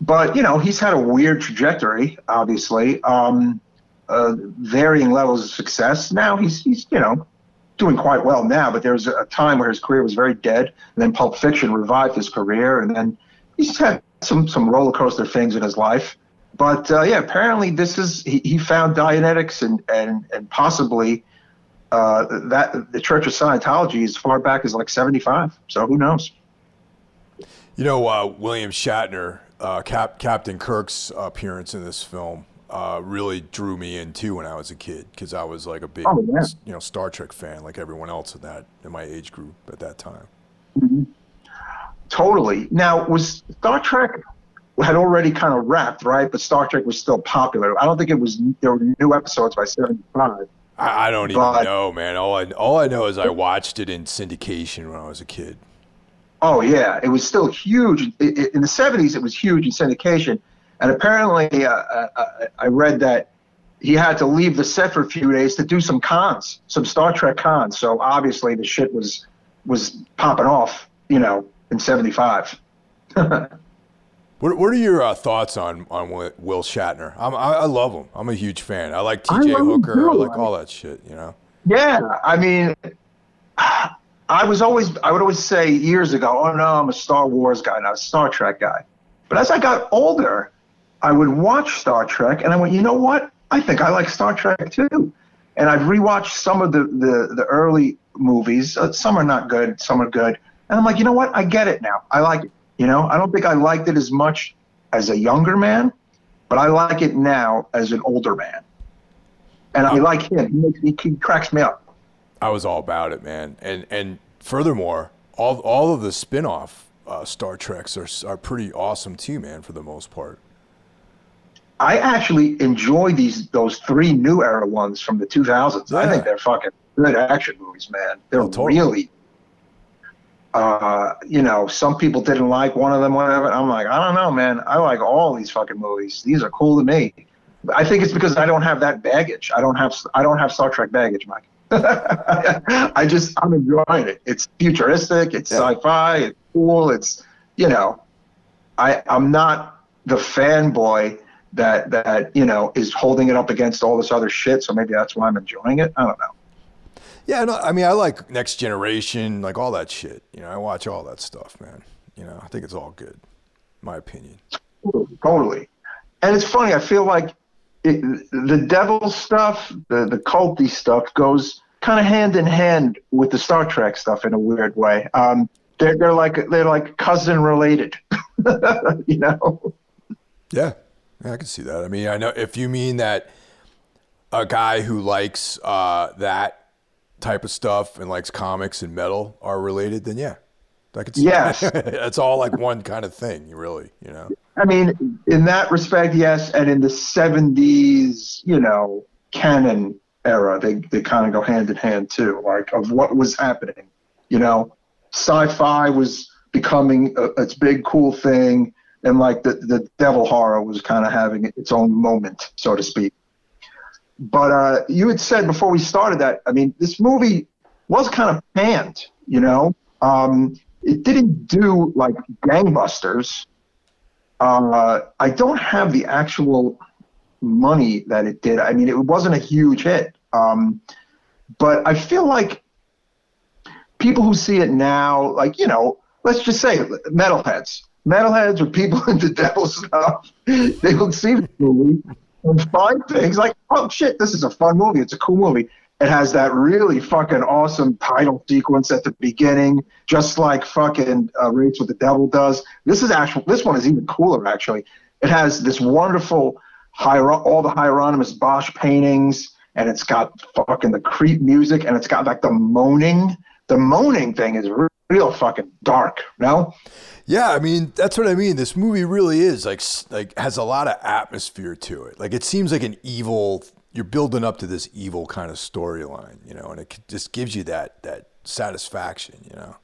But you know, he's had a weird trajectory, obviously, um, uh, varying levels of success. Now he's he's you know doing quite well now, but there was a time where his career was very dead, and then Pulp Fiction revived his career, and then he's had some some roller coaster things in his life. But uh, yeah, apparently this is he, he found Dianetics and and and possibly uh, that the Church of Scientology as far back as like seventy five. So who knows? You know, uh, William Shatner, uh, Cap- Captain Kirk's appearance in this film uh, really drew me in too when I was a kid because I was like a big, oh, yeah. you know, Star Trek fan like everyone else in that in my age group at that time. Mm-hmm. Totally. Now, was Star Trek had already kind of wrapped, right? But Star Trek was still popular. I don't think it was. There were new episodes by '75. I, I don't but, even know, man. All I all I know is I watched it in syndication when I was a kid. Oh yeah, it was still huge in the '70s. It was huge in syndication, and apparently, uh, uh, I read that he had to leave the set for a few days to do some cons, some Star Trek cons. So obviously, the shit was was popping off, you know, in '75. what, what are your uh, thoughts on on Will Shatner? I'm, I, I love him. I'm a huge fan. I like T.J. Hooker. I like all that shit. You know. Yeah, I mean, I was always I would always say years ago, oh no, I'm a Star Wars guy, not a Star Trek guy. But as I got older, I would watch Star Trek, and I went, you know what? I think I like Star Trek too. And I've rewatched some of the the, the early movies. Uh, some are not good, some are good. And I'm like, you know what? I get it now. I like it. You know, I don't think I liked it as much as a younger man, but I like it now as an older man. And I like him. He, makes, he, he cracks me up. I was all about it, man. And and furthermore, all all of the spin-off uh, Star Treks are are pretty awesome too, man, for the most part. I actually enjoy these those three new era ones from the 2000s. Yeah. I think they're fucking good action movies, man. They're oh, totally. really uh, you know, some people didn't like one of them, whatever. I'm like, I don't know, man. I like all these fucking movies. These are cool to me. I think it's because I don't have that baggage. I don't have I don't have Star Trek baggage, Mike. I just I'm enjoying it. It's futuristic. It's yeah. sci-fi. It's cool. It's you know, I I'm not the fanboy that that you know is holding it up against all this other shit. So maybe that's why I'm enjoying it. I don't know. Yeah, no, I mean, I like Next Generation, like all that shit. You know, I watch all that stuff, man. You know, I think it's all good, my opinion. Totally. And it's funny. I feel like it, the devil stuff, the the culty stuff, goes kind of hand in hand with the Star Trek stuff in a weird way. Um, they're they're like they're like cousin related, you know. Yeah, yeah, I can see that. I mean, I know if you mean that a guy who likes uh, that type of stuff and likes comics and metal are related, then yeah, I could see yes, it's all like one kind of thing, really. You know. I mean, in that respect, yes, and in the '70s, you know, canon era, they they kind of go hand in hand too, like of what was happening. You know, sci-fi was becoming a, its big cool thing, and like the the devil horror was kind of having its own moment, so to speak. But uh, you had said before we started that, I mean, this movie was kind of panned, you know. Um, it didn't do like gangbusters. Uh, I don't have the actual money that it did. I mean, it wasn't a huge hit. Um, but I feel like people who see it now, like, you know, let's just say metalheads, metalheads or people into devil stuff, they will see the movie and find things like, oh shit, this is a fun movie. It's a cool movie. It has that really fucking awesome title sequence at the beginning, just like fucking uh, Race with the Devil does. This is actual. This one is even cooler actually. It has this wonderful all the Hieronymus Bosch paintings, and it's got fucking the creep music, and it's got like the moaning. The moaning thing is real fucking dark, no? Yeah, I mean that's what I mean. This movie really is like like has a lot of atmosphere to it. Like it seems like an evil. You're building up to this evil kind of storyline, you know, and it just gives you that that satisfaction, you know.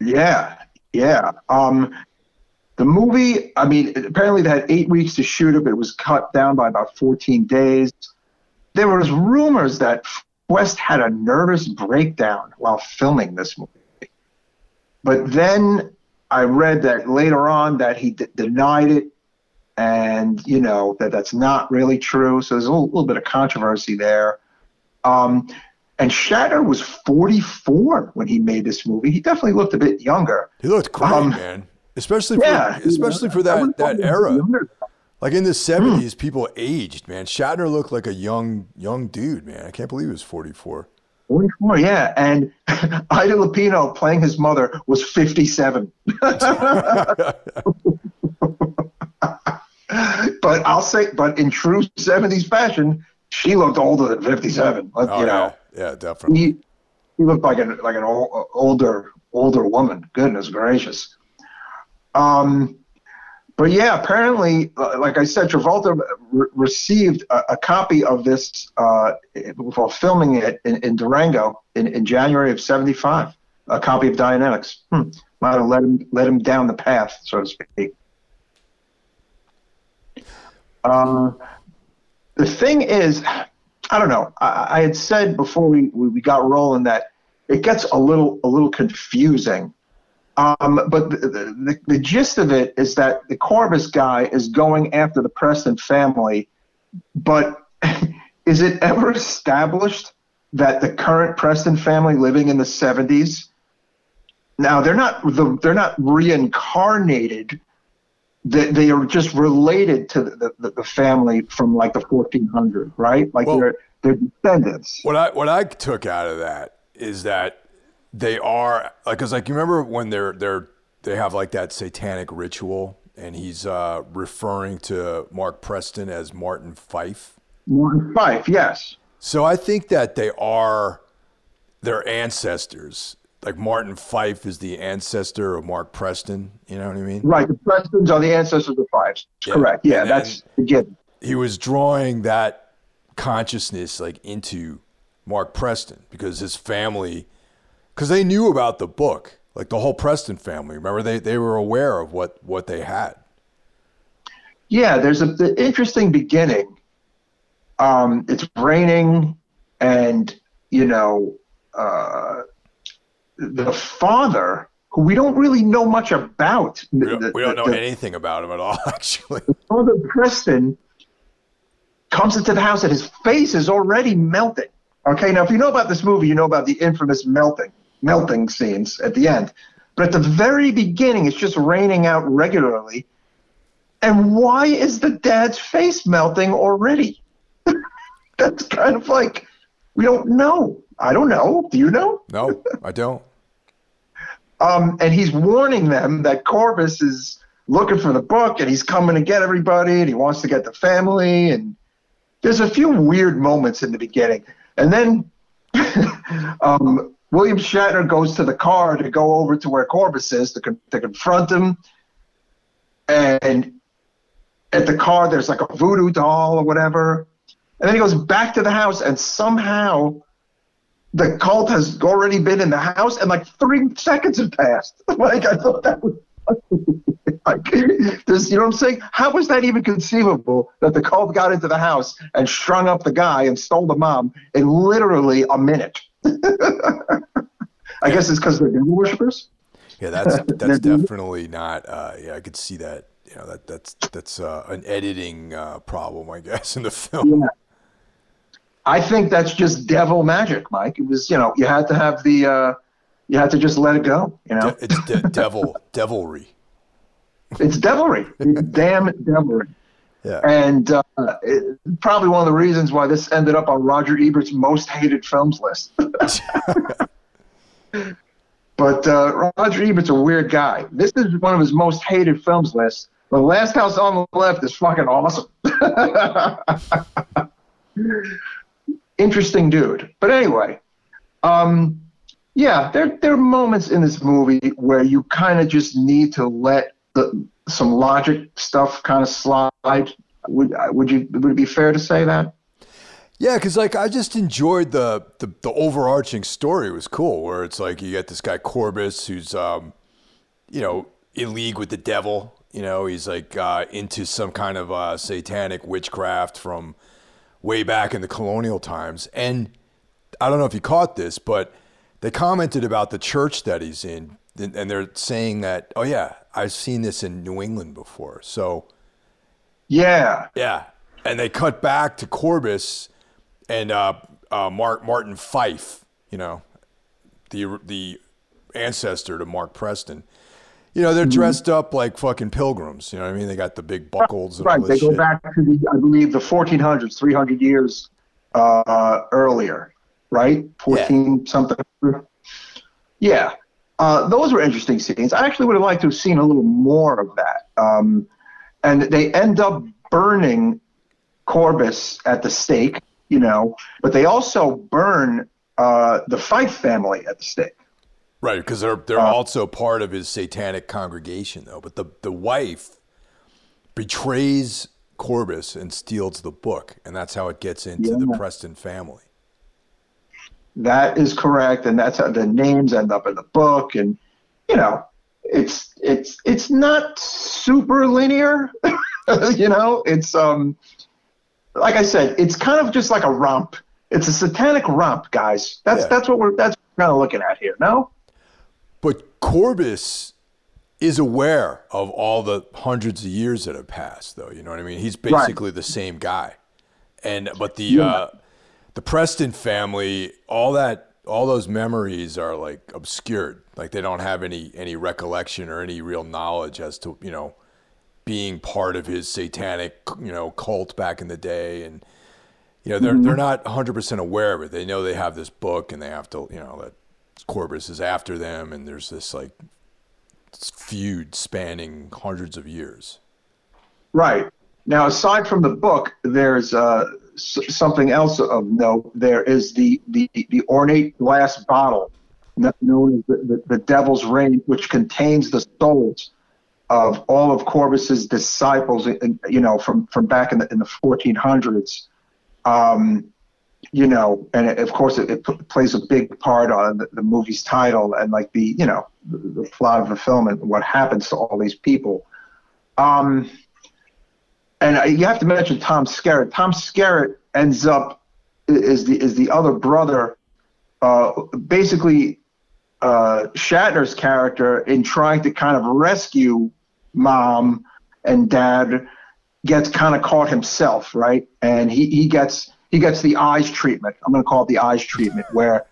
Yeah, yeah. Um, the movie, I mean, apparently they had eight weeks to shoot it, but it was cut down by about 14 days. There was rumors that Fuest had a nervous breakdown while filming this movie. But then I read that later on that he d- denied it, and you know that that's not really true. So there's a little, little bit of controversy there. Um, and Shatner was 44 when he made this movie. He definitely looked a bit younger. He looked great, um, man. Especially for, yeah, especially for that, that era. Like in the 70s, hmm. people aged, man. Shatner looked like a young young dude, man. I can't believe he was 44. 44, yeah. And Ida Lupino playing his mother was 57. but I'll say, but in true 70s fashion, she looked older than 57. oh, you know, yeah, yeah definitely. He, he looked like an like an old, older older woman. Goodness gracious. Um, but yeah, apparently, uh, like I said, Travolta re- received a, a, copy of this uh, while filming it in, in Durango in, in, January of '75. A copy of Dianetics. Hmm. Might have led him led him down the path, so to speak. Um, the thing is, I don't know. I, I had said before we, we got rolling that it gets a little a little confusing um, but the, the, the, gist of it is that the Corbis guy is going after the Preston family, but is it ever established that the current Preston family living in the 70s now they're not the, they're not reincarnated. They, they are just related to the, the, the family from like the 1400s, right? Like well, they're they're descendants. what i what i took out of that is that they are like because like you remember when they're they're they have like that satanic ritual and he's uh, referring to Mark Preston as Martin Fife. Martin Fife, yes. So I think that they are their ancestors. Like Martin Fife is the ancestor of Mark Preston. You know what I mean? Right. The Prestons are the ancestors of the Fifes. Yeah. Correct. Yeah, and, that's again. He was drawing that consciousness like into Mark Preston because his family because they knew about the book, like the whole Preston family. Remember, they they were aware of what what they had. Yeah, there's a the interesting beginning. Um, it's raining, and you know, uh, the father, who we don't really know much about. We don't, the, we don't know the, anything about him at all, actually. Father Preston comes into the house, and his face is already melting. Okay, now if you know about this movie, you know about the infamous melting melting scenes at the end. But at the very beginning, it's just raining out regularly. And why is the dad's face melting already? That's kind of like, we don't know. I don't know. Do you know? No, I don't. um, and he's warning them that Corbis is looking for the book and he's coming to get everybody and he wants to get the family. And there's a few weird moments in the beginning. And then um, William Shatner goes to the car to go over to where Corbis is to, to confront him. And at the car, there's like a voodoo doll or whatever. And then he goes back to the house, and somehow the cult has already been in the house, and like three seconds have passed. like, I thought that was. like, this, you know what I'm saying? How was that even conceivable that the cult got into the house and strung up the guy and stole the mom in literally a minute? I guess it's because they're devil worshippers. Yeah, that's that's definitely not. Uh, yeah, I could see that. You know, that that's that's uh, an editing uh, problem, I guess, in the film. Yeah. I think that's just devil magic, Mike. It was, you know, you had to have the, uh, you had to just let it go. You know, De- it's de- devil devilry. It's devilry. damn devilry. Yeah. And uh, it, probably one of the reasons why this ended up on Roger Ebert's most hated films list. but uh, Roger Ebert's a weird guy. This is one of his most hated films lists. The Last House on the Left is fucking awesome. Interesting dude. But anyway, um, yeah, there there are moments in this movie where you kind of just need to let the some logic stuff kind of slide. Would would you would it be fair to say that? Yeah, because like I just enjoyed the, the the overarching story. Was cool, where it's like you get this guy Corbis who's um, you know, in league with the devil. You know, he's like uh, into some kind of uh, satanic witchcraft from way back in the colonial times. And I don't know if you caught this, but they commented about the church that he's in, and they're saying that, oh yeah, I've seen this in New England before. So, yeah, yeah, and they cut back to Corbis and uh, uh, Mark Martin Fife, you know, the the ancestor to Mark Preston you know, they're mm-hmm. dressed up like fucking pilgrims. You know what I mean? They got the big buckles. And right. they go shit. back to the, I believe, the 1400s, 300 years uh, earlier, right? 14 yeah. something. Yeah. Uh, those were interesting scenes. I actually would have liked to have seen a little more of that. Um, and they end up burning Corbis at the stake, you know, but they also burn uh, the Fife family at the stake. Right, because they're they're uh, also part of his satanic congregation, though. But the the wife betrays Corbis and steals the book, and that's how it gets into yeah. the Preston family. That is correct, and that's how the names end up in the book, and you know, it's it's it's not super linear. you know, it's um, like I said, it's kind of just like a romp. It's a satanic romp, guys. That's yeah. that's what we're that's what we're kind of looking at here. No. But Corbis is aware of all the hundreds of years that have passed, though. You know what I mean? He's basically right. the same guy. And but the yeah. uh, the Preston family, all that, all those memories are like obscured. Like they don't have any any recollection or any real knowledge as to you know being part of his satanic you know cult back in the day and you know they're mm-hmm. they're not 100% aware of it they know they have this book and they have to you know that Corbis is after them, and there's this like feud spanning hundreds of years. Right. Now, aside from the book, there's uh, something else of note. There is the, the, the ornate glass bottle known as the, the, the, Devil's Rain, which contains the souls of all of Corbis's disciples, you know, from, from back in the, in the 1400s. Um, you know, and it, of course it, it, plays a big part on the, the, movie's title and like the, you know, the, the, plot of the film and what happens to all these people. Um, and you have to mention Tom Skerritt. Tom Skerritt ends up is the is the other brother, uh, basically uh, Shatner's character in trying to kind of rescue mom and dad gets kind of caught himself, right? And he he gets he gets the eyes treatment. I'm going to call it the eyes treatment, where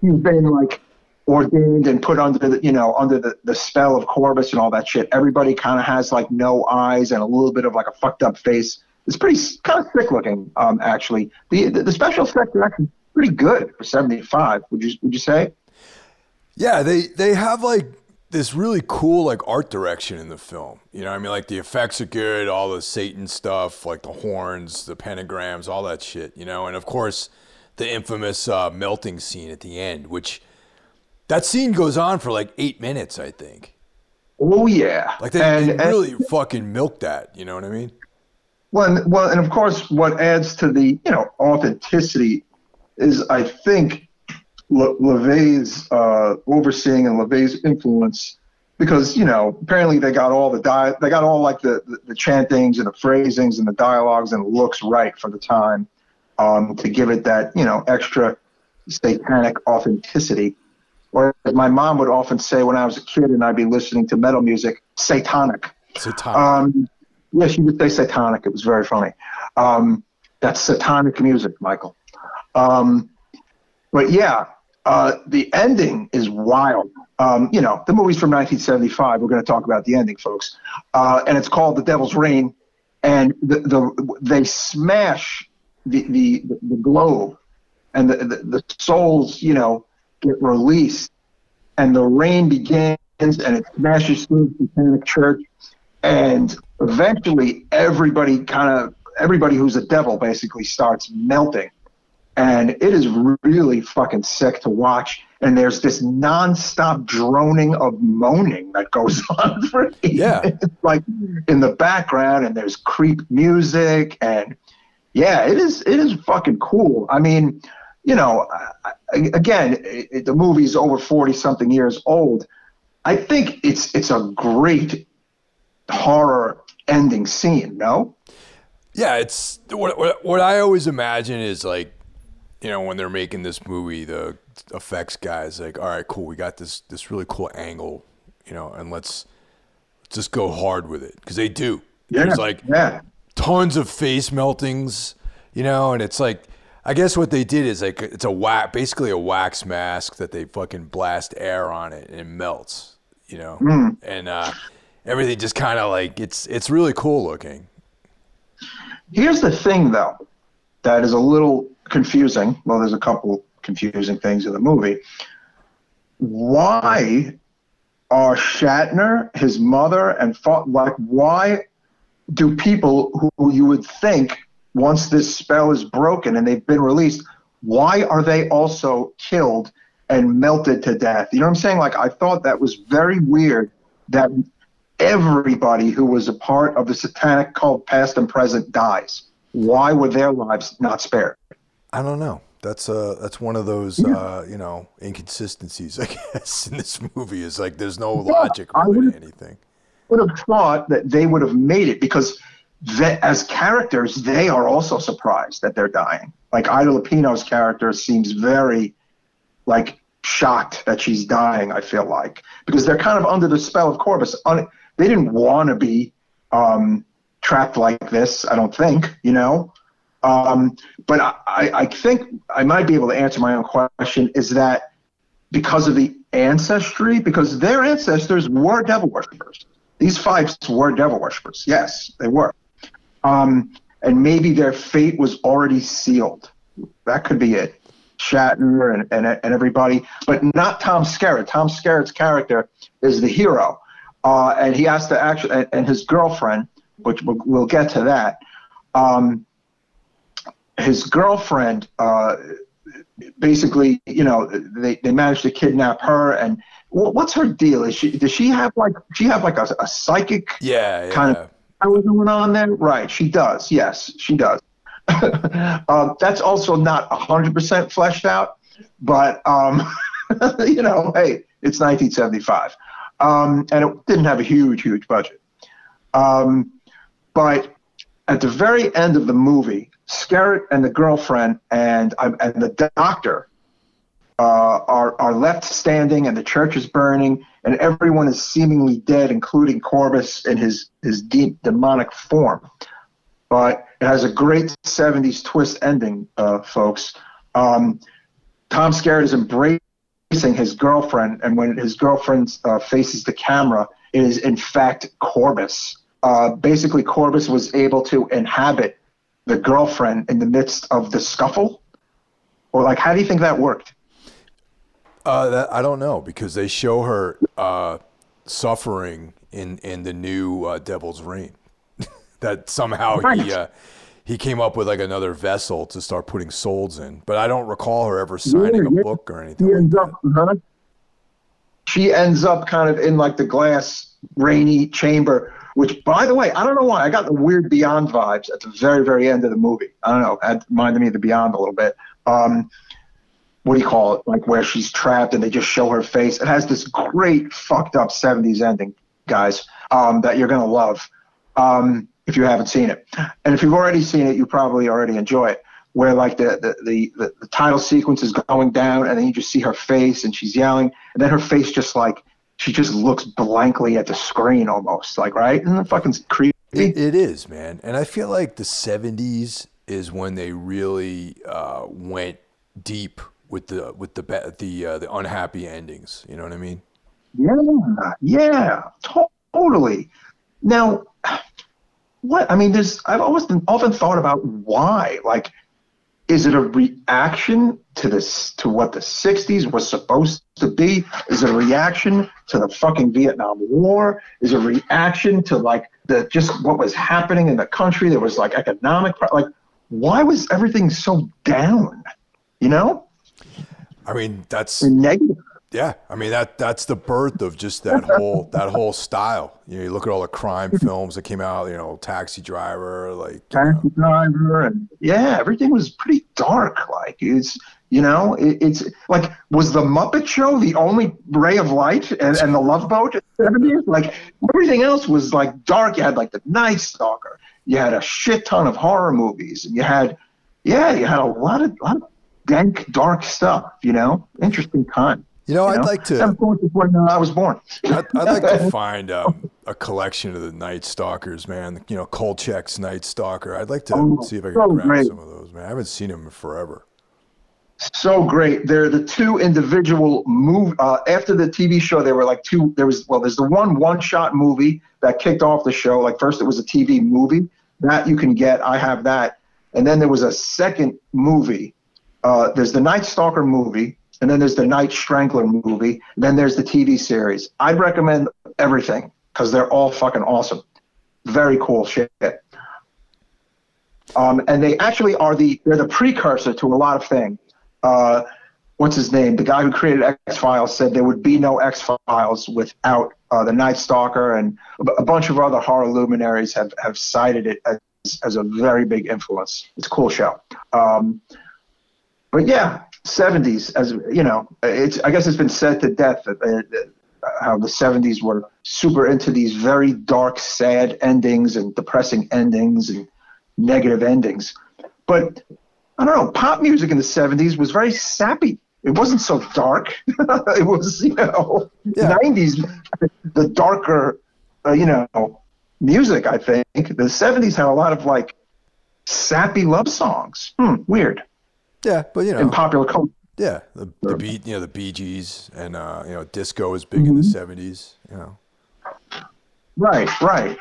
he's been like ordained and put under the you know under the, the spell of Corbis and all that shit. Everybody kind of has like no eyes and a little bit of like a fucked up face. It's pretty kind of sick looking, um, actually. The, the, the special effects are actually pretty good for 75. Would you would you say? Yeah, they they have like this really cool like art direction in the film. You know, I mean, like the effects are good, all the Satan stuff, like the horns, the pentagrams, all that shit. You know, and of course, the infamous uh, melting scene at the end, which that scene goes on for like eight minutes, I think. Oh yeah, like they, and, they really and, fucking milked that. You know what I mean? Well, and, well, and of course, what adds to the you know authenticity is, I think, Le- LaVey's uh, overseeing and LaVey's influence because you know apparently they got all the di- they got all like the, the, the chantings and the phrasings and the dialogues and looks right for the time um, to give it that you know extra satanic authenticity or as my mom would often say when I was a kid and I'd be listening to metal music satanic satanic um, yeah she would say satanic it was very funny um, that's satanic music Michael um, but yeah uh, the ending is wild. Um, you know, the movie's from 1975. We're going to talk about the ending, folks. Uh, and it's called The Devil's Rain. And the, the they smash the, the, the globe, and the, the, the souls, you know, get released, and the rain begins, and it smashes through the satanic church, and eventually everybody kind of everybody who's a devil basically starts melting and it is really fucking sick to watch. And there's this nonstop droning of moaning that goes on for yeah, like in the background, and there's creep music, and yeah, it is it is fucking cool. I mean, you know, again, it, the movie's over forty something years old. I think it's it's a great horror ending scene. No. Yeah, it's what, what what I always imagine is like, you know, when they're making this movie, the effects guys like, all right, cool, we got this this really cool angle, you know, and let's, let's just go hard with it because they do. Yeah, There's like yeah. tons of face meltings, you know, and it's like I guess what they did is like it's a wax, basically a wax mask that they fucking blast air on it and it melts, you know, Mm. and uh, everything just kind of like it's it's really cool looking. Here's the thing, though, that is a little confusing. Well, there's a couple confusing things in the movie. Why are Shatner, his mother, and fa- like why do people who you would think once this spell is broken and they've been released, why are they also killed and melted to death? You know what I'm saying? Like I thought that was very weird that everybody who was a part of the satanic cult, past and present, dies. Why were their lives not spared? I don't know. That's uh that's one of those uh you know inconsistencies I guess in this movie is like there's no logic I really to anything. Would have thought that they would have made it because they, as characters, they are also surprised that they're dying. Like Ida Lupino's character seems very like shocked that she's dying. I feel like because they're kind of under the spell of Corvus. Un- They didn't want to be um, trapped like this. I don't think you know. Um, but I, I I think I might be able to answer my own question. Is that because of the ancestry? Because their ancestors were devil worshippers. These Fifes were devil worshippers. Yes, they were. Um, and maybe their fate was already sealed. That could be it. Shatner and, and, and everybody, but not Tom Skerritt. Tom Skerritt's character is the hero. Uh, and he has to actually, and, and his girlfriend, which we'll, we'll get to that. Um, his girlfriend, uh, basically, you know, they, they managed to kidnap her. And what's her deal? Is she does she have like she have like a, a psychic Yeah, yeah. kind of power going on there? Right, she does. Yes, she does. um, that's also not hundred percent fleshed out, but um, you know, hey, it's 1975, um, and it didn't have a huge, huge budget. Um, but at the very end of the movie, Skerritt and the girlfriend and um, and the doctor uh, are are left standing, and the church is burning, and everyone is seemingly dead, including Corvus in his his deep demonic form. But it has a great '70s twist ending, uh, folks. Um, Tom Skerritt is embracing his girlfriend, and when his girlfriend uh, faces the camera, it is in fact Corvus. Uh, basically, Corvus was able to inhabit the girlfriend in the midst of the scuffle. Or like, how do you think that worked? Uh, that, I don't know because they show her uh, suffering in in the new uh, Devil's Rain. that somehow he Right. uh, he came up with like another vessel to start putting souls in, but I don't recall her ever signing a book or She anything. Like ends that. up, huh? She ends up kind of in like the glass, rainy chamber. Which, by the way, I don't know why I got the weird Beyond vibes at the very, very end of the movie. I don't know. It reminded me of the Beyond a little bit. Um, what do you call it? Like where she's trapped and they just show her face. It has this great fucked up 70s ending, guys, um, that you're gonna love um, if you haven't seen it. And if you've already seen it, you probably already enjoy it. Where like the the, the, the the title sequence is going down and then you just see her face and she's yelling and then her face just like she just looks blankly at the screen almost like right isn't that fucking creepy It, it is, man, and I feel like the '70s is when they really uh, went deep with the with the ba- the uh, the unhappy endings. You know what I mean? Yeah, yeah, to- totally. Now, what I mean, there's I've always been, often thought about why. Like, is it a reaction to this to what the '60s was supposed to be? Is it a reaction to the fucking Vietnam War? Is it a reaction to like the just what was happening in the country? There was like economic like. Why was everything so down? You know, I mean, that's negative. Yeah, I mean that that's the birth of just that whole that whole style. You know, you look at all the crime films that came out. You know, Taxi Driver, like Taxi Driver, and yeah, everything was pretty dark. Like it's you know, it, it's like was the Muppet Show the only ray of light and, and the Love Boat in the seventies? Like everything else was like dark. You had like the Night Stalker. You had a shit ton of horror movies. And you had yeah, you had a lot of lot of dank, dark stuff. You know, interesting time. You know, you I'd know? like to. Of course, when I was born. I'd, I'd like to find um, a collection of the Night Stalkers, man. You know, Kolchak's Night Stalker. I'd like to oh, see if I can so grab great. some of those, man. I haven't seen them in forever. So great. They're the two individual move. Uh, after the TV show, there were like two. There was well, there's the one one-shot movie that kicked off the show. Like first, it was a TV movie that you can get. I have that, and then there was a second movie. Uh, there's the Night Stalker movie and then there's the Night Strangler movie. Then there's the TV series. I'd recommend everything because they're all fucking awesome. Very cool shit. Um, and they actually are the they're the precursor to a lot of things. Uh, what's his name? The guy who created X Files said there would be no X Files without uh, the Night Stalker, and a bunch of other horror luminaries have have cited it as, as a very big influence. It's a cool show. Um, but yeah, 70s as you know it's i guess it's been said to death that, uh, how the 70s were super into these very dark sad endings and depressing endings and negative endings. But i don't know pop music in the 70s was very sappy. It wasn't so dark. It was you know yeah. 90s the darker uh, you know music i think. The 70s had a lot of like sappy love songs. Hmm, weird yeah, but you know, in popular culture. Yeah, the, the beat, you know, the Bee Gees, and uh, you know, disco was big mm-hmm. in the '70s. You know. Right, right.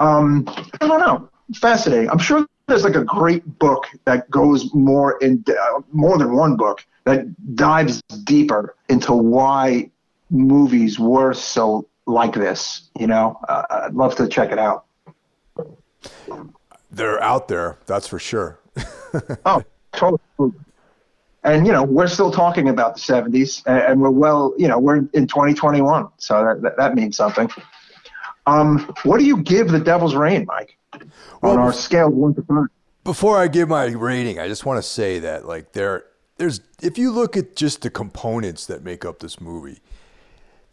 Um, I don't know. Fascinating. I'm sure there's like a great book that goes more in uh, more than one book that dives deeper into why movies were so like this. You know, uh, I'd love to check it out. They're out there, that's for sure. oh, Totally. And you know, we're still talking about the '70s, and we're well, you know, we're in 2021, so that that, that means something. Um, what do you give the Devil's Rain, Mike, well, on our scale of one to five? Before I give my rating, I just want to say that like there, there's if you look at just the components that make up this movie,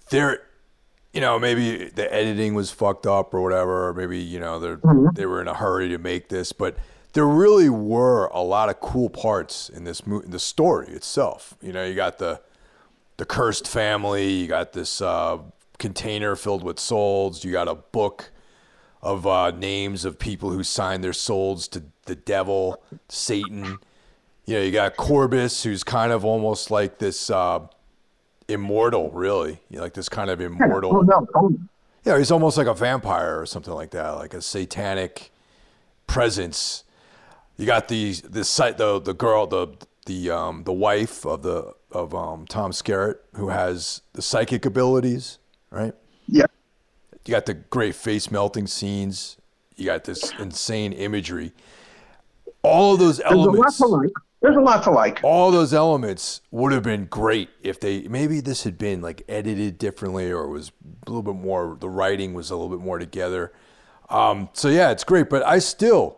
there you know, maybe the editing was fucked up or whatever, or maybe, you know, they mm-hmm. they were in a hurry to make this, but there really were a lot of cool parts in this movie, the story itself. You know, you got the the cursed family, you got this uh, container filled with souls, you got a book of uh, names of people who signed their souls to the devil, Satan. You know, you got Corbis, who's kind of almost like this uh, immortal, really, you know, like this kind of immortal. Oh, no, no. Yeah, he's almost like a vampire or something like that, like a satanic presence you got the the site the the girl the the um the wife of the of um Tom Skerritt who has the psychic abilities, right? Yeah. You got the great face melting scenes. You got this insane imagery. All of those elements. There's a lot to like. There's a lot to like. All those elements would have been great if they maybe this had been like edited differently or was a little bit more. The writing was a little bit more together. Um, so yeah, it's great. But I still,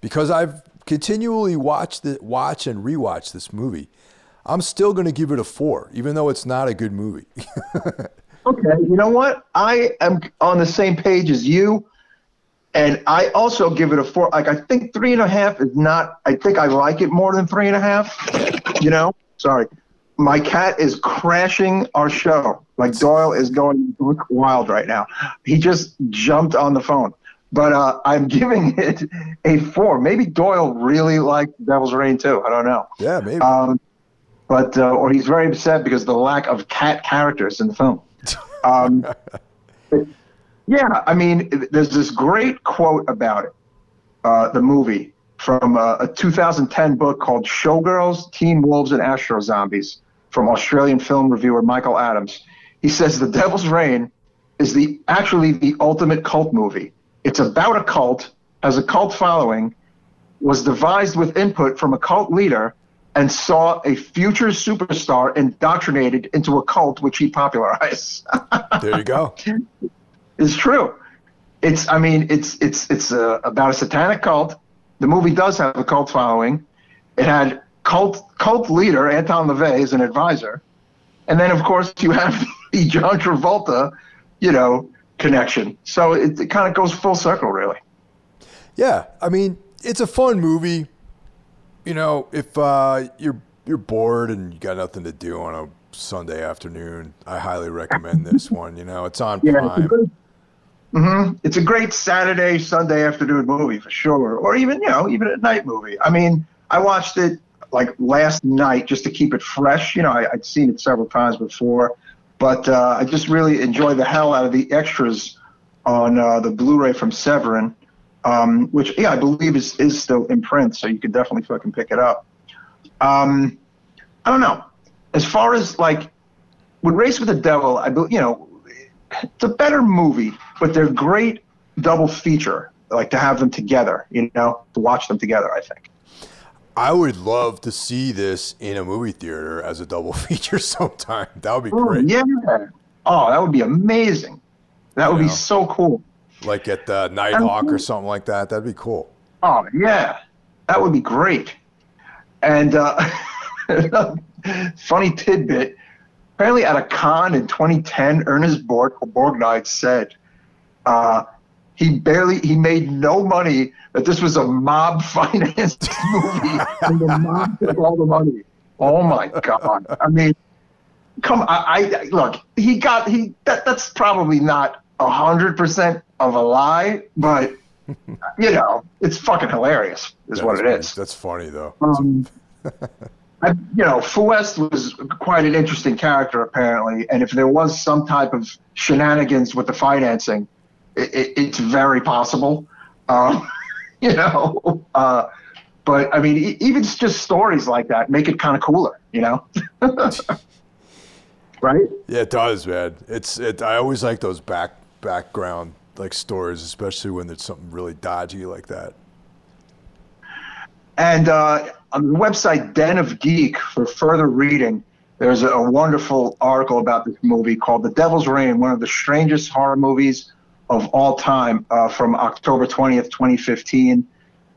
because I've continually watched the watch and rewatch this movie, I'm still going to give it a four, even though it's not a good movie. okay, you know what? I am on the same page as you, and I also give it a four. Like I think three and a half is not. I think I like it more than three and a half. You know, sorry. My cat is crashing our show. Like Doyle is going wild right now. He just jumped on the phone but uh, I'm giving it a four. Maybe Doyle really liked Devil's Rain too. I don't know. Yeah, maybe. Um, but uh, or he's very upset because of the lack of cat characters in the film. Um, yeah, I mean, there's this great quote about it, uh, the movie from uh, a 2010 book called Showgirls, Teen Wolves, and Astro Zombies from Australian film reviewer Michael Adams. He says The Devil's Rain is the actually the ultimate cult movie it's about a cult, has a cult following, was devised with input from a cult leader, and saw a future superstar indoctrinated into a cult which he popularized. there you go. It's true. It's I mean it's it's it's uh, about a satanic cult. The movie does have a cult following. It had cult cult leader Anton LaVey as an advisor, and then of course you have the John Travolta, you know, connection. So it, it kind of goes full circle, really. Yeah, I mean it's a fun movie. You know, if uh, you're you're bored and you got nothing to do on a Sunday afternoon, I highly recommend this one. You know, it's on yeah, Prime. It's Mm-hmm. It's a great Saturday, Sunday afternoon movie for sure, or even you know, even a night movie. I mean, I watched it like last night just to keep it fresh. You know, I, would seen it several times before, but uh, I just really enjoy the hell out of the extras on uh, the Blu-ray from Severin, um, which yeah, I believe is is still in print, so you could definitely fucking pick it up. Um, I don't know. As far as like, with Race with the Devil, I believe you know it's a better movie, but they're great double feature. Like to have them together, you know, to watch them together. I think. I would love to see this in a movie theater as a double feature sometime. That would be oh, great. Yeah. Oh, that would be amazing. That would know, be so cool. Like at the Nitehawk or something like that. That'd be cool. Oh yeah, that would be great. And uh, funny tidbit: apparently at a con in 2010, Ernest Borg- Borgnine said uh, he barely he made no money. That this was a mob financed movie, and the mob took all the money. Oh my god! I mean, come. I, I look. He got he. That, that's probably not a hundred percent of a lie, but you know, it's fucking hilarious. Is what it funny. is. That's funny though. Um, I, you know, Fuest was quite an interesting character apparently, and if there was some type of shenanigans with the financing, it, it, it's very possible. Um, you know, uh, but I mean, even just stories like that make it kind of cooler. You know, right? Yeah, it does, man. It's it. I always like those back background like stories, especially when there's something really dodgy like that. And uh, on the website Den of Geek for further reading, there's a, a, wonderful article about this movie called The Devil's Rain, one of the strangest horror movies of all time, uh, from October 20th, 2015,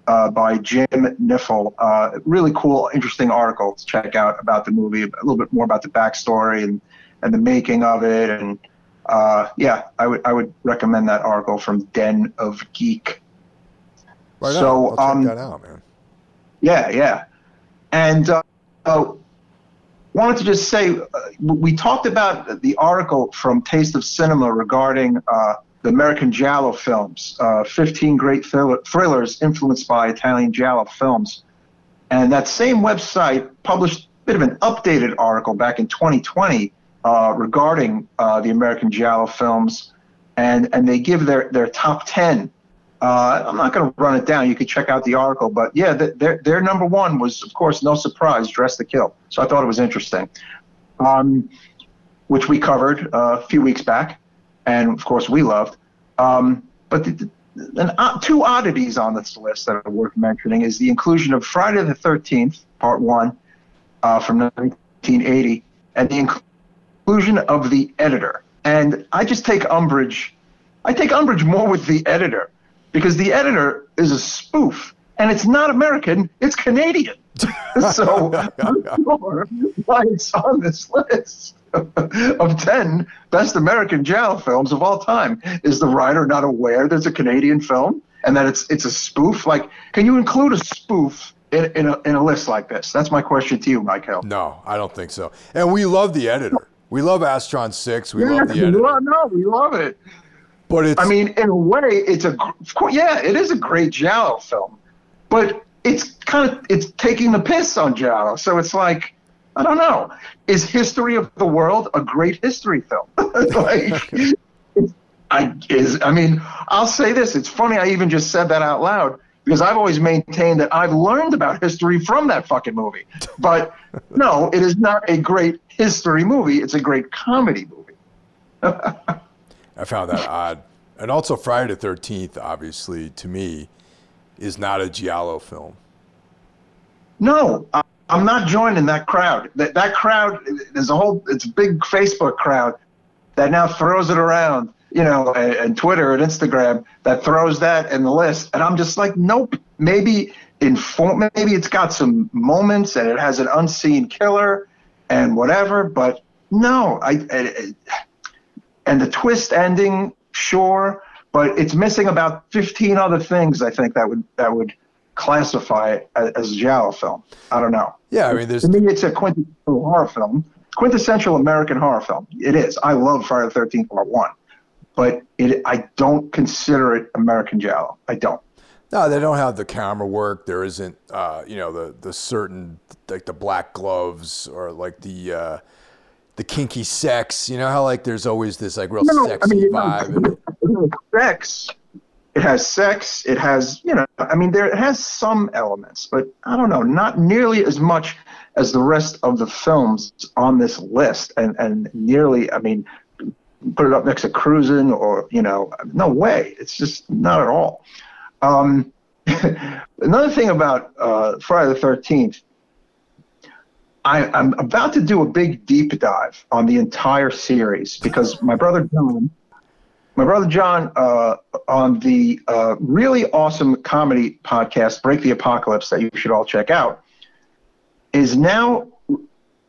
uh, by Jim Knipfel. Uh, really cool, interesting article to check out about the movie, a little bit more about the backstory and, and the making of it. And uh, yeah, I would I would recommend that article from Den of Geek. Right so, on. I'll um, check that out, man. Yeah, yeah. And uh, uh, wanted to just say uh, we talked about the article from Taste of Cinema regarding uh, the American Giallo films, uh, 15 great thrillers influenced by Italian Giallo films. And that same website published a bit of an updated article back in 2020 uh, regarding the American Giallo films. And, and they give their, their top 10 uh, I'm not going to run it down. You could check out the article, but yeah, their their number one was, of course, no surprise, Dress to Kill. So I thought it was interesting, um, which we covered uh, a few weeks back, and of course we loved. Um, but the, the, uh, two oddities on this list that are worth mentioning is the inclusion of Friday the 13th, Part One, uh, from 1980, and the inclusion of the editor. And I just take umbrage. I take umbrage more with the editor because the editor is a spoof and it's not American, it's Canadian. so sure why it's on this list of 10 best American giallo films of all time. Is the writer not aware there's a Canadian film and that it's it's a spoof? Like, can you include a spoof in, in, a, in a list like this? That's my question to you, Michael. No, I don't think so. And we love the editor. We love Astron 6. We yeah, love the editor. no, we love it. But it's, I mean, in a way, it's a yeah, it is a great Giallo film, but it's kind of it's taking the piss on Giallo. So it's like, I don't know, is History of the World a great history film? like, I is I mean, I'll say this. It's funny. I even just said that out loud because I've always maintained that I've learned about history from that fucking movie. But no, it is not a great history movie. It's a great comedy movie. I found that odd. And also, Friday the Thirteenth, obviously, to me, is not a giallo film. No, I'm not joining that crowd. That that crowd, there's a whole, it's a big Facebook crowd that now throws it around, you know, and, and Twitter and Instagram that throws that in the list, and I'm just like, nope. Maybe inform, maybe it's got some moments and it has an unseen killer and whatever, but no, I, I and the twist ending, sure, but it's missing about 15 other things. I think that would that would classify it as, as a giallo film. I don't know. Yeah, I mean, there's to me, it's a quintessential horror film, quintessential American horror film. It is. I love Friday the Thirteenth Part One, but it I don't consider it American giallo. I don't. No, they don't have the camera work. There isn't, uh, you know, the the certain like the black gloves or like the uh, the kinky sex. You know how like there's always this like real No, I sexy mean, vibe. sex. It has sex. It has, you know, I mean, there it has some elements, but I don't know, not nearly as much as the rest of the films on this list, and and nearly, I mean, put it up next to Cruising or you know, no way. It's just not at all. Um, another thing about uh, Friday the Thirteenth. I'm about to do a big deep dive on the entire series because my brother John, my brother John, uh, on the uh, really awesome comedy podcast Break the Apocalypse that you should all check out, is now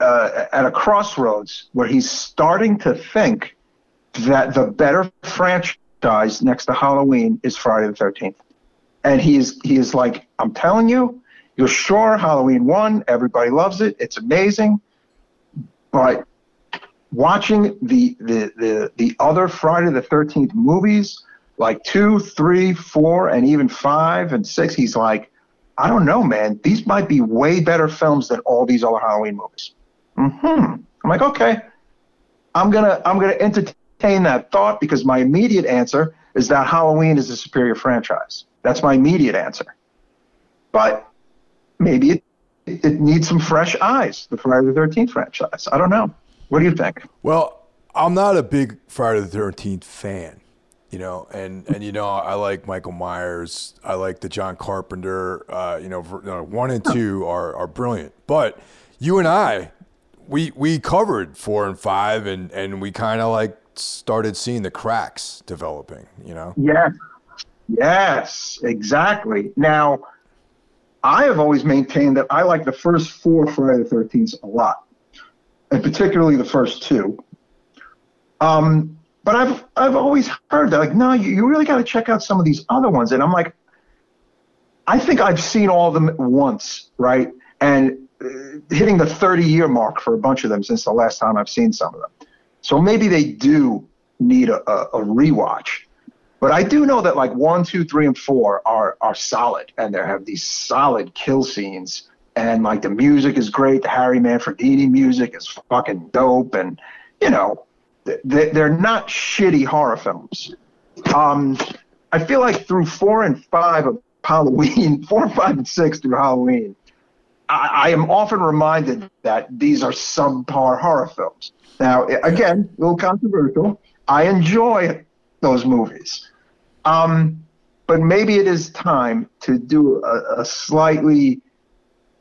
uh, at a crossroads where he's starting to think that the better franchise next to Halloween is Friday the Thirteenth, and he's he is like, I'm telling you, you're sure Halloween one, everybody loves it, it's amazing, but watching the the the, the other Friday the Thirteenth movies, like two, three, four, and even five and six, he's like, I don't know, man. These might be way better films than all these other Halloween movies. Hmm. I'm like, okay. I'm gonna I'm gonna entertain that thought because my immediate answer is that Halloween is a superior franchise. That's my immediate answer. But maybe it, it needs some fresh eyes, the Friday the Thirteenth franchise. I don't know. What do you think? Well, I'm not a big Friday the Thirteenth fan, you know, and and you know I like Michael Myers, I like the John Carpenter, uh, you know, know, one and two are are brilliant, but you and I, we we covered four and five, and and we kind of like started seeing the cracks developing, you know. Yes. Yes, exactly. Now, I have always maintained that I like the first four Friday the 13th a lot, and particularly the first two. Um, but I've I've always heard that like, no, you, you really got to check out some of these other ones, and I'm like, I think I've seen all of them once, right? And uh, hitting the 30 year mark for a bunch of them since the last time I've seen some of them. So maybe they do need a, a, a rewatch. But I do know that like one, two, three, and four are are solid, and they have these solid kill scenes, and like the music is great. The Harry Manfredini music is fucking dope, and you know, they, they're not shitty horror films. Um, I feel like through four and five of Halloween, four, five, and six through Halloween, I, I am often reminded that these are subpar horror films. Now, again, a little controversial. I enjoy those movies. Um, but maybe it is time to do a, a slightly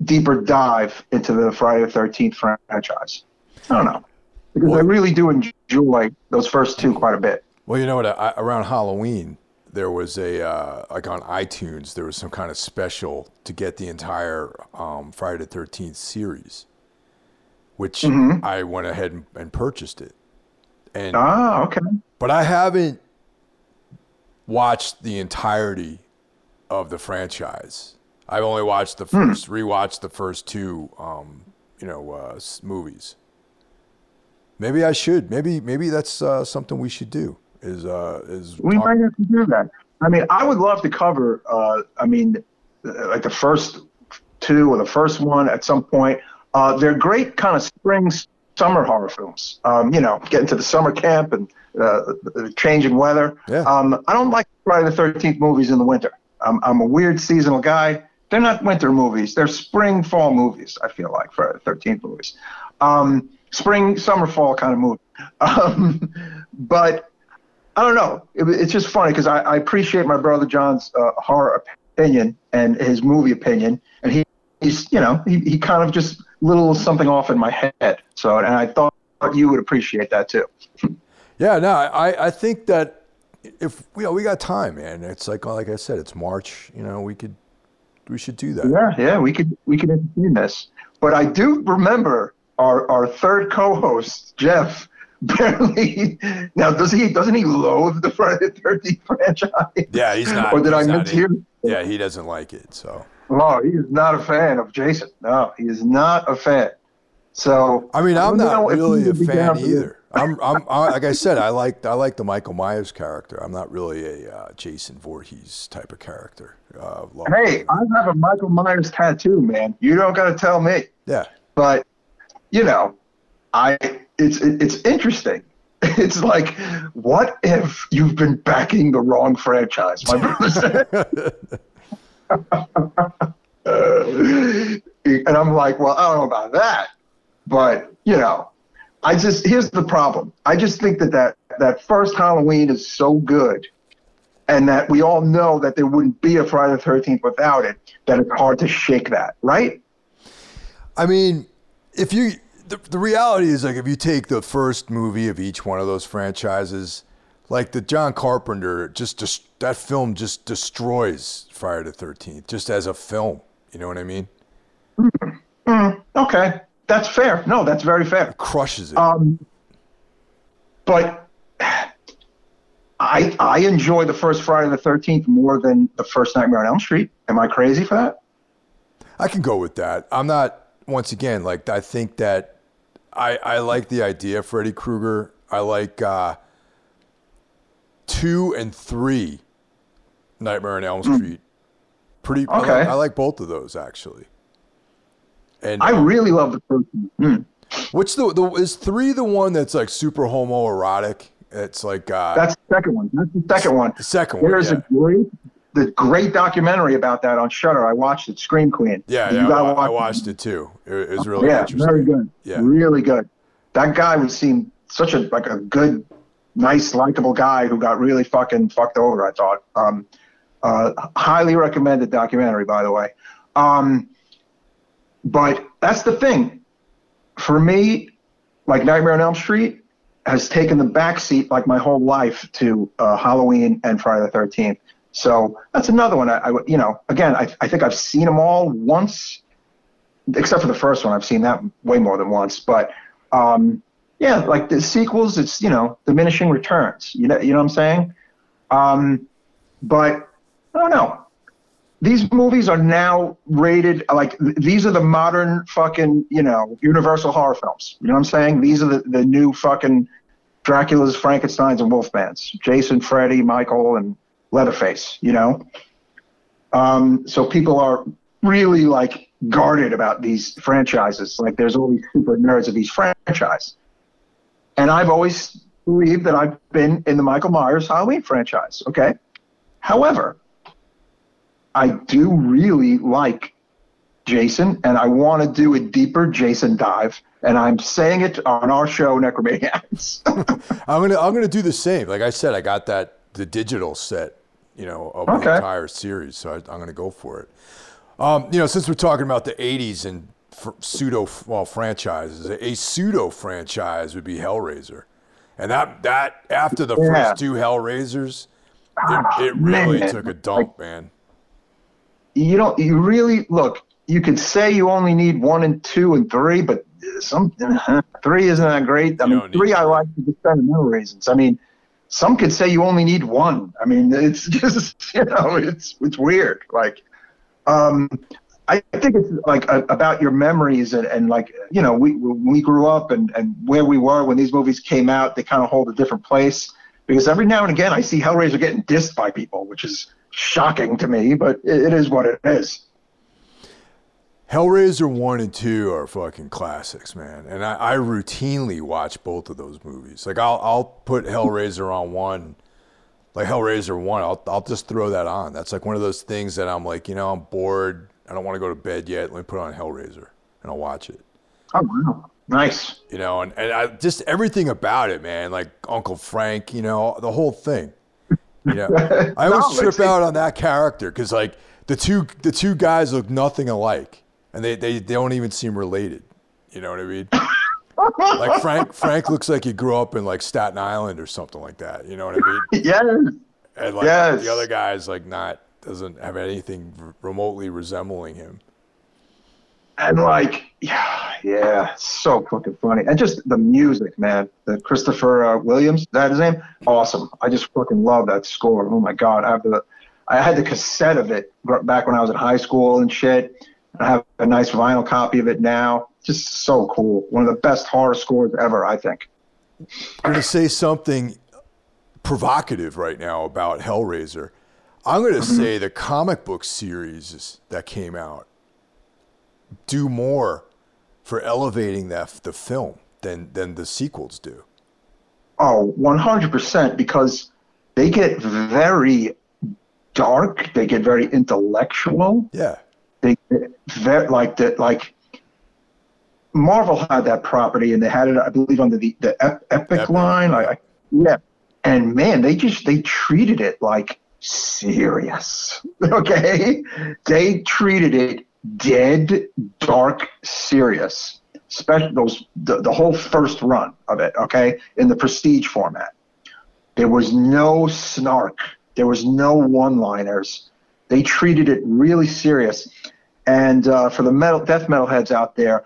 deeper dive into the Friday the 13th franchise. I don't know. Because I really do enjoy those first two quite a bit. Well, you know what? I, around Halloween, there was a uh, like on iTunes, there was some kind of special to get the entire um, Friday the Thirteenth series, which I went ahead and, and purchased it. And Ah, okay. but I haven't watched the entirety of the franchise. I've only watched the first, rewatched the first two, um, you know, uh, movies. Maybe I should. Maybe maybe that's uh, something we should do. Is uh, is We talk- might have to do that. I mean, I would love to cover, uh, I mean, uh, like the first two or the first one at some point. Uh, they're great kind of spring, summer horror films. Um, you know, getting to the summer camp and uh, the changing weather. Yeah. Um, I don't like Friday the 13th movies in the winter. I'm, I'm a weird seasonal guy. They're not winter movies. They're spring, fall movies, I feel like, for 13th movies. Um, spring, summer, fall kind of movie. Um, but I don't know. It, it's just funny because I, I appreciate my brother John's uh, horror opinion and his movie opinion, and he he's you know he, he kind of just little something off in my head. So and I thought you would appreciate that too. Yeah, no, I, I think that if you know, we got time, man. It's like like I said, it's March. You know, we could we should do that. Yeah, yeah, we could we could entertain this. But I do remember our our third co-host Jeff barely. Now, does he doesn't he loathe the Friday the Thirteenth franchise? Yeah, he's not. or did I he's not mishear? Yeah, he doesn't like it. So No, he is not a fan of Jason. No, he is not a fan. So I mean, I'm not really a fan down for this. either. I'm, I'm, I, like I said, I like, I like the Michael Myers character. I'm not really a uh, Jason Voorhees type of character. Uh, Hey, I have a Michael Myers tattoo, man. You don't got to tell me. yeah, but you know, I it's it, it's interesting. It's like, what if you've been backing the wrong franchise? My brother said. and I'm like, well, I don't know about that, but you know, I just here's the problem. I just think that that that first Halloween is so good, and that we all know that there wouldn't be a Friday the Thirteenth without it. That it's hard to shake that, right? I mean, if you, the, the reality is like if you take the first movie of each one of those franchises, like the John Carpenter, just that film just destroys Friday the Thirteenth, just as a film. You know what I mean? Mm-hmm. Mm-hmm. Okay, that's fair. No, that's very fair. Crushes it. Um, but I I enjoy the first Friday the Thirteenth more than the first Nightmare on Elm Street. Am I crazy for that? I can go with that. I'm not. Once again, like I think that I I like the idea of Freddy Krueger. I like uh, two and three Nightmare on Elm Street. Pretty. I, like, Okay. I like both of those actually. And I uh, really love the first one. Hmm. what's the the is three the one that's like super homoerotic? It's like uh, That's the second one. That's the second one. the second one. There's yeah. a great the great documentary about that on Shudder. I watched it, Scream Queen. yeah, You yeah, I, gotta I watch watched it too. It, it was really yeah, very good. Yeah. Really good. That guy would seem such a like a good, nice, likable guy who got really fucking fucked over. I thought. Um, uh, highly recommended documentary, by the way. Um, but that's the thing. For me, like Nightmare on Elm Street has taken the backseat like my whole life to uh, Halloween and Friday the Thirteenth. So that's another one. I, I you know, again, I, I think I've seen them all once except for the first one. I've seen that way more than once. But um, yeah, like the sequels, it's you know diminishing returns. You know, you know what I'm saying? Um, but I don't know. These movies are now rated like these are the modern fucking you know Universal horror films. You know what I'm saying? These are the, the new fucking Dracula's, Frankenstein's, and Wolfman's. Jason, Freddy, Michael, and Leatherface. You know. Um, so people are really like guarded about these franchises. Like there's all these super nerds of these franchise. And I've always believed that I've been in the Michael Myers Halloween franchise. Okay. However, I do really like Jason and I want to do a deeper Jason dive. And I'm saying it on our show, Necromaniacs. I'm gonna I'm gonna do the same. Like I said, I got that the digital set, you know, of the entire series, so I, I'm gonna go for it. Um, you know, since we're talking about the '80s and fr- pseudo well franchises, a pseudo franchise would be Hellraiser, and that that after the Yeah. first two Hellraisers, it, it really man. took a dump, man. You don't you really look you could say you only need one and two and three but some three isn't that great. I You mean three i like for just sentimental reasons. I mean some could say you only need one. I mean it's just you know it's it's weird. Like um I think it's like a, about your memories and, and like you know we we grew up and, and where we were when these movies came out they kind of hold a different place because every now and again I see Hellraiser getting dissed by people which is shocking to me but it, is what it is. Hellraiser 1 and 2 are fucking classics, man. And I, I routinely watch both of those movies. Like, I'll, I'll put Hellraiser on one, like Hellraiser 1, I'll, I'll just throw that on. That's like one of those things that I'm like, you know, I'm bored. I don't want to go to bed yet. Let me put on Hellraiser and I'll watch it. Oh wow, nice. You know, and, and I, just everything about it, man. Like Uncle Frank, you know, the whole thing. You know, I always No, trip out on that character because like the two the two guys look nothing alike. and they, they, they don't even seem related. You know what I mean? like Frank Frank looks like he grew up in like Staten Island or something like that. You know what I mean? yes. And like Yes. the other guy's like not doesn't have anything remotely resembling him. And like, yeah, yeah, so fucking funny. And just the music, man. The Christopher uh, Williams, is that his name? Awesome. I just fucking love that score. Oh my god, I have the, I had the cassette of it back when I was in high school and shit. I have a nice vinyl copy of it now. Just so cool. One of the best horror scores ever, I think. I'm going to say something provocative right now about Hellraiser. I'm going to say the comic book series that came out do more for elevating that the film than than the sequels do. Oh, 100% because they get very dark. They get very intellectual. Yeah. they very like that like Marvel had that property and they had it, I believe, under the the Ep- Epic, Epic. line. Like, I- yeah, and man, they just they treated it like serious. Okay, they treated it dead, dark, serious. Especially those the, the whole first run of it. Okay, in the prestige format, there was no snark. There was no one-liners. They treated it really serious. And uh, for the metal death metal heads out there,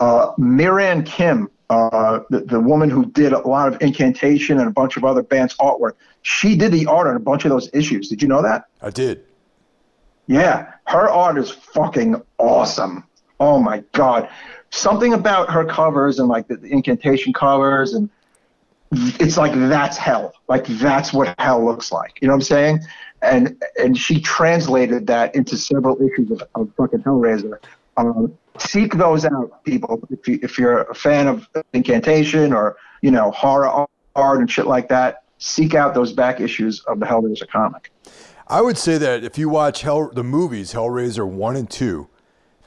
uh, Miran Kim, uh, the, the woman who did a lot of Incantation and a bunch of other bands' artwork, she did the art on a bunch of those issues. Did you know that? I did. Yeah, her art is fucking awesome. Oh my god, something about her covers and like the, the Incantation covers and it's like that's hell. Like that's what hell looks like. You know what I'm saying? And and she translated that into several issues of, of fucking Hellraiser. Um, seek those out, people. If you if you're a fan of Incantation or you know horror art and shit like that, seek out those back issues of the Hellraiser comic. I would say that if you watch Hell, the movies Hellraiser 1 and 2,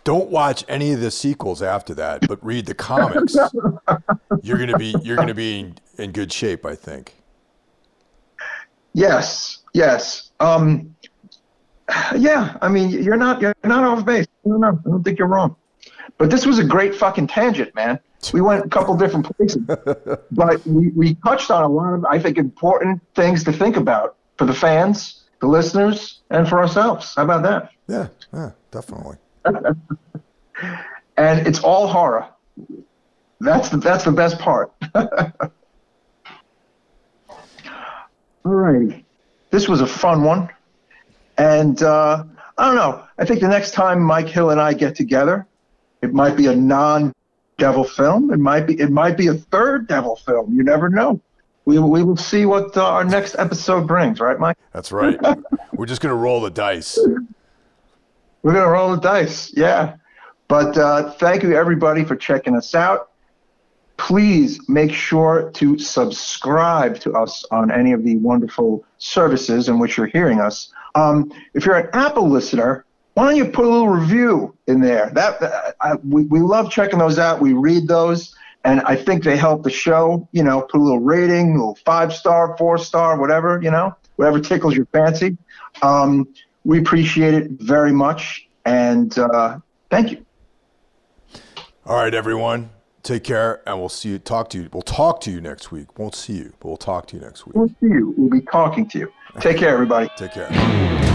don't watch any of the sequels after that, but read the comics. you're going to be you're to be in, in good shape, I think. Yes, yes. Um, yeah, I mean, you're not you're not off base. No, no, I don't think you're wrong. But this was a great fucking tangent, man. We went a couple different places, but we, we touched on a lot of, I think, important things to think about for the fans, the listeners, and for ourselves. How about that? Yeah, yeah, definitely. And it's all horror. That's the that's the best part. all righty. This was a fun one. And uh, I don't know. I think the next time Mike Hill and I get together, it might be a non-devil film. It might be it might be a third devil film. You never know. We we will see what uh, our next episode brings, right, Mike? That's right. We're just going to roll the dice. We're gonna roll the dice, yeah. But uh, thank you everybody for checking us out. Please make sure to subscribe to us on any of the wonderful services in which you're hearing us. Um, if you're an Apple listener, why don't you put a little review in there? That uh, I, we, we love checking those out. We read those, and I think they help the show. You know, put a little rating, a little five star, four star, whatever. You know, whatever tickles your fancy. Um, we appreciate it very much, and uh, thank you. All right, everyone. Take care, and we'll see you. Talk to you. We'll talk to you next week. Won't see you, but we'll talk to you next week. We'll see you. We'll be talking to you. Take care, everybody. Take care.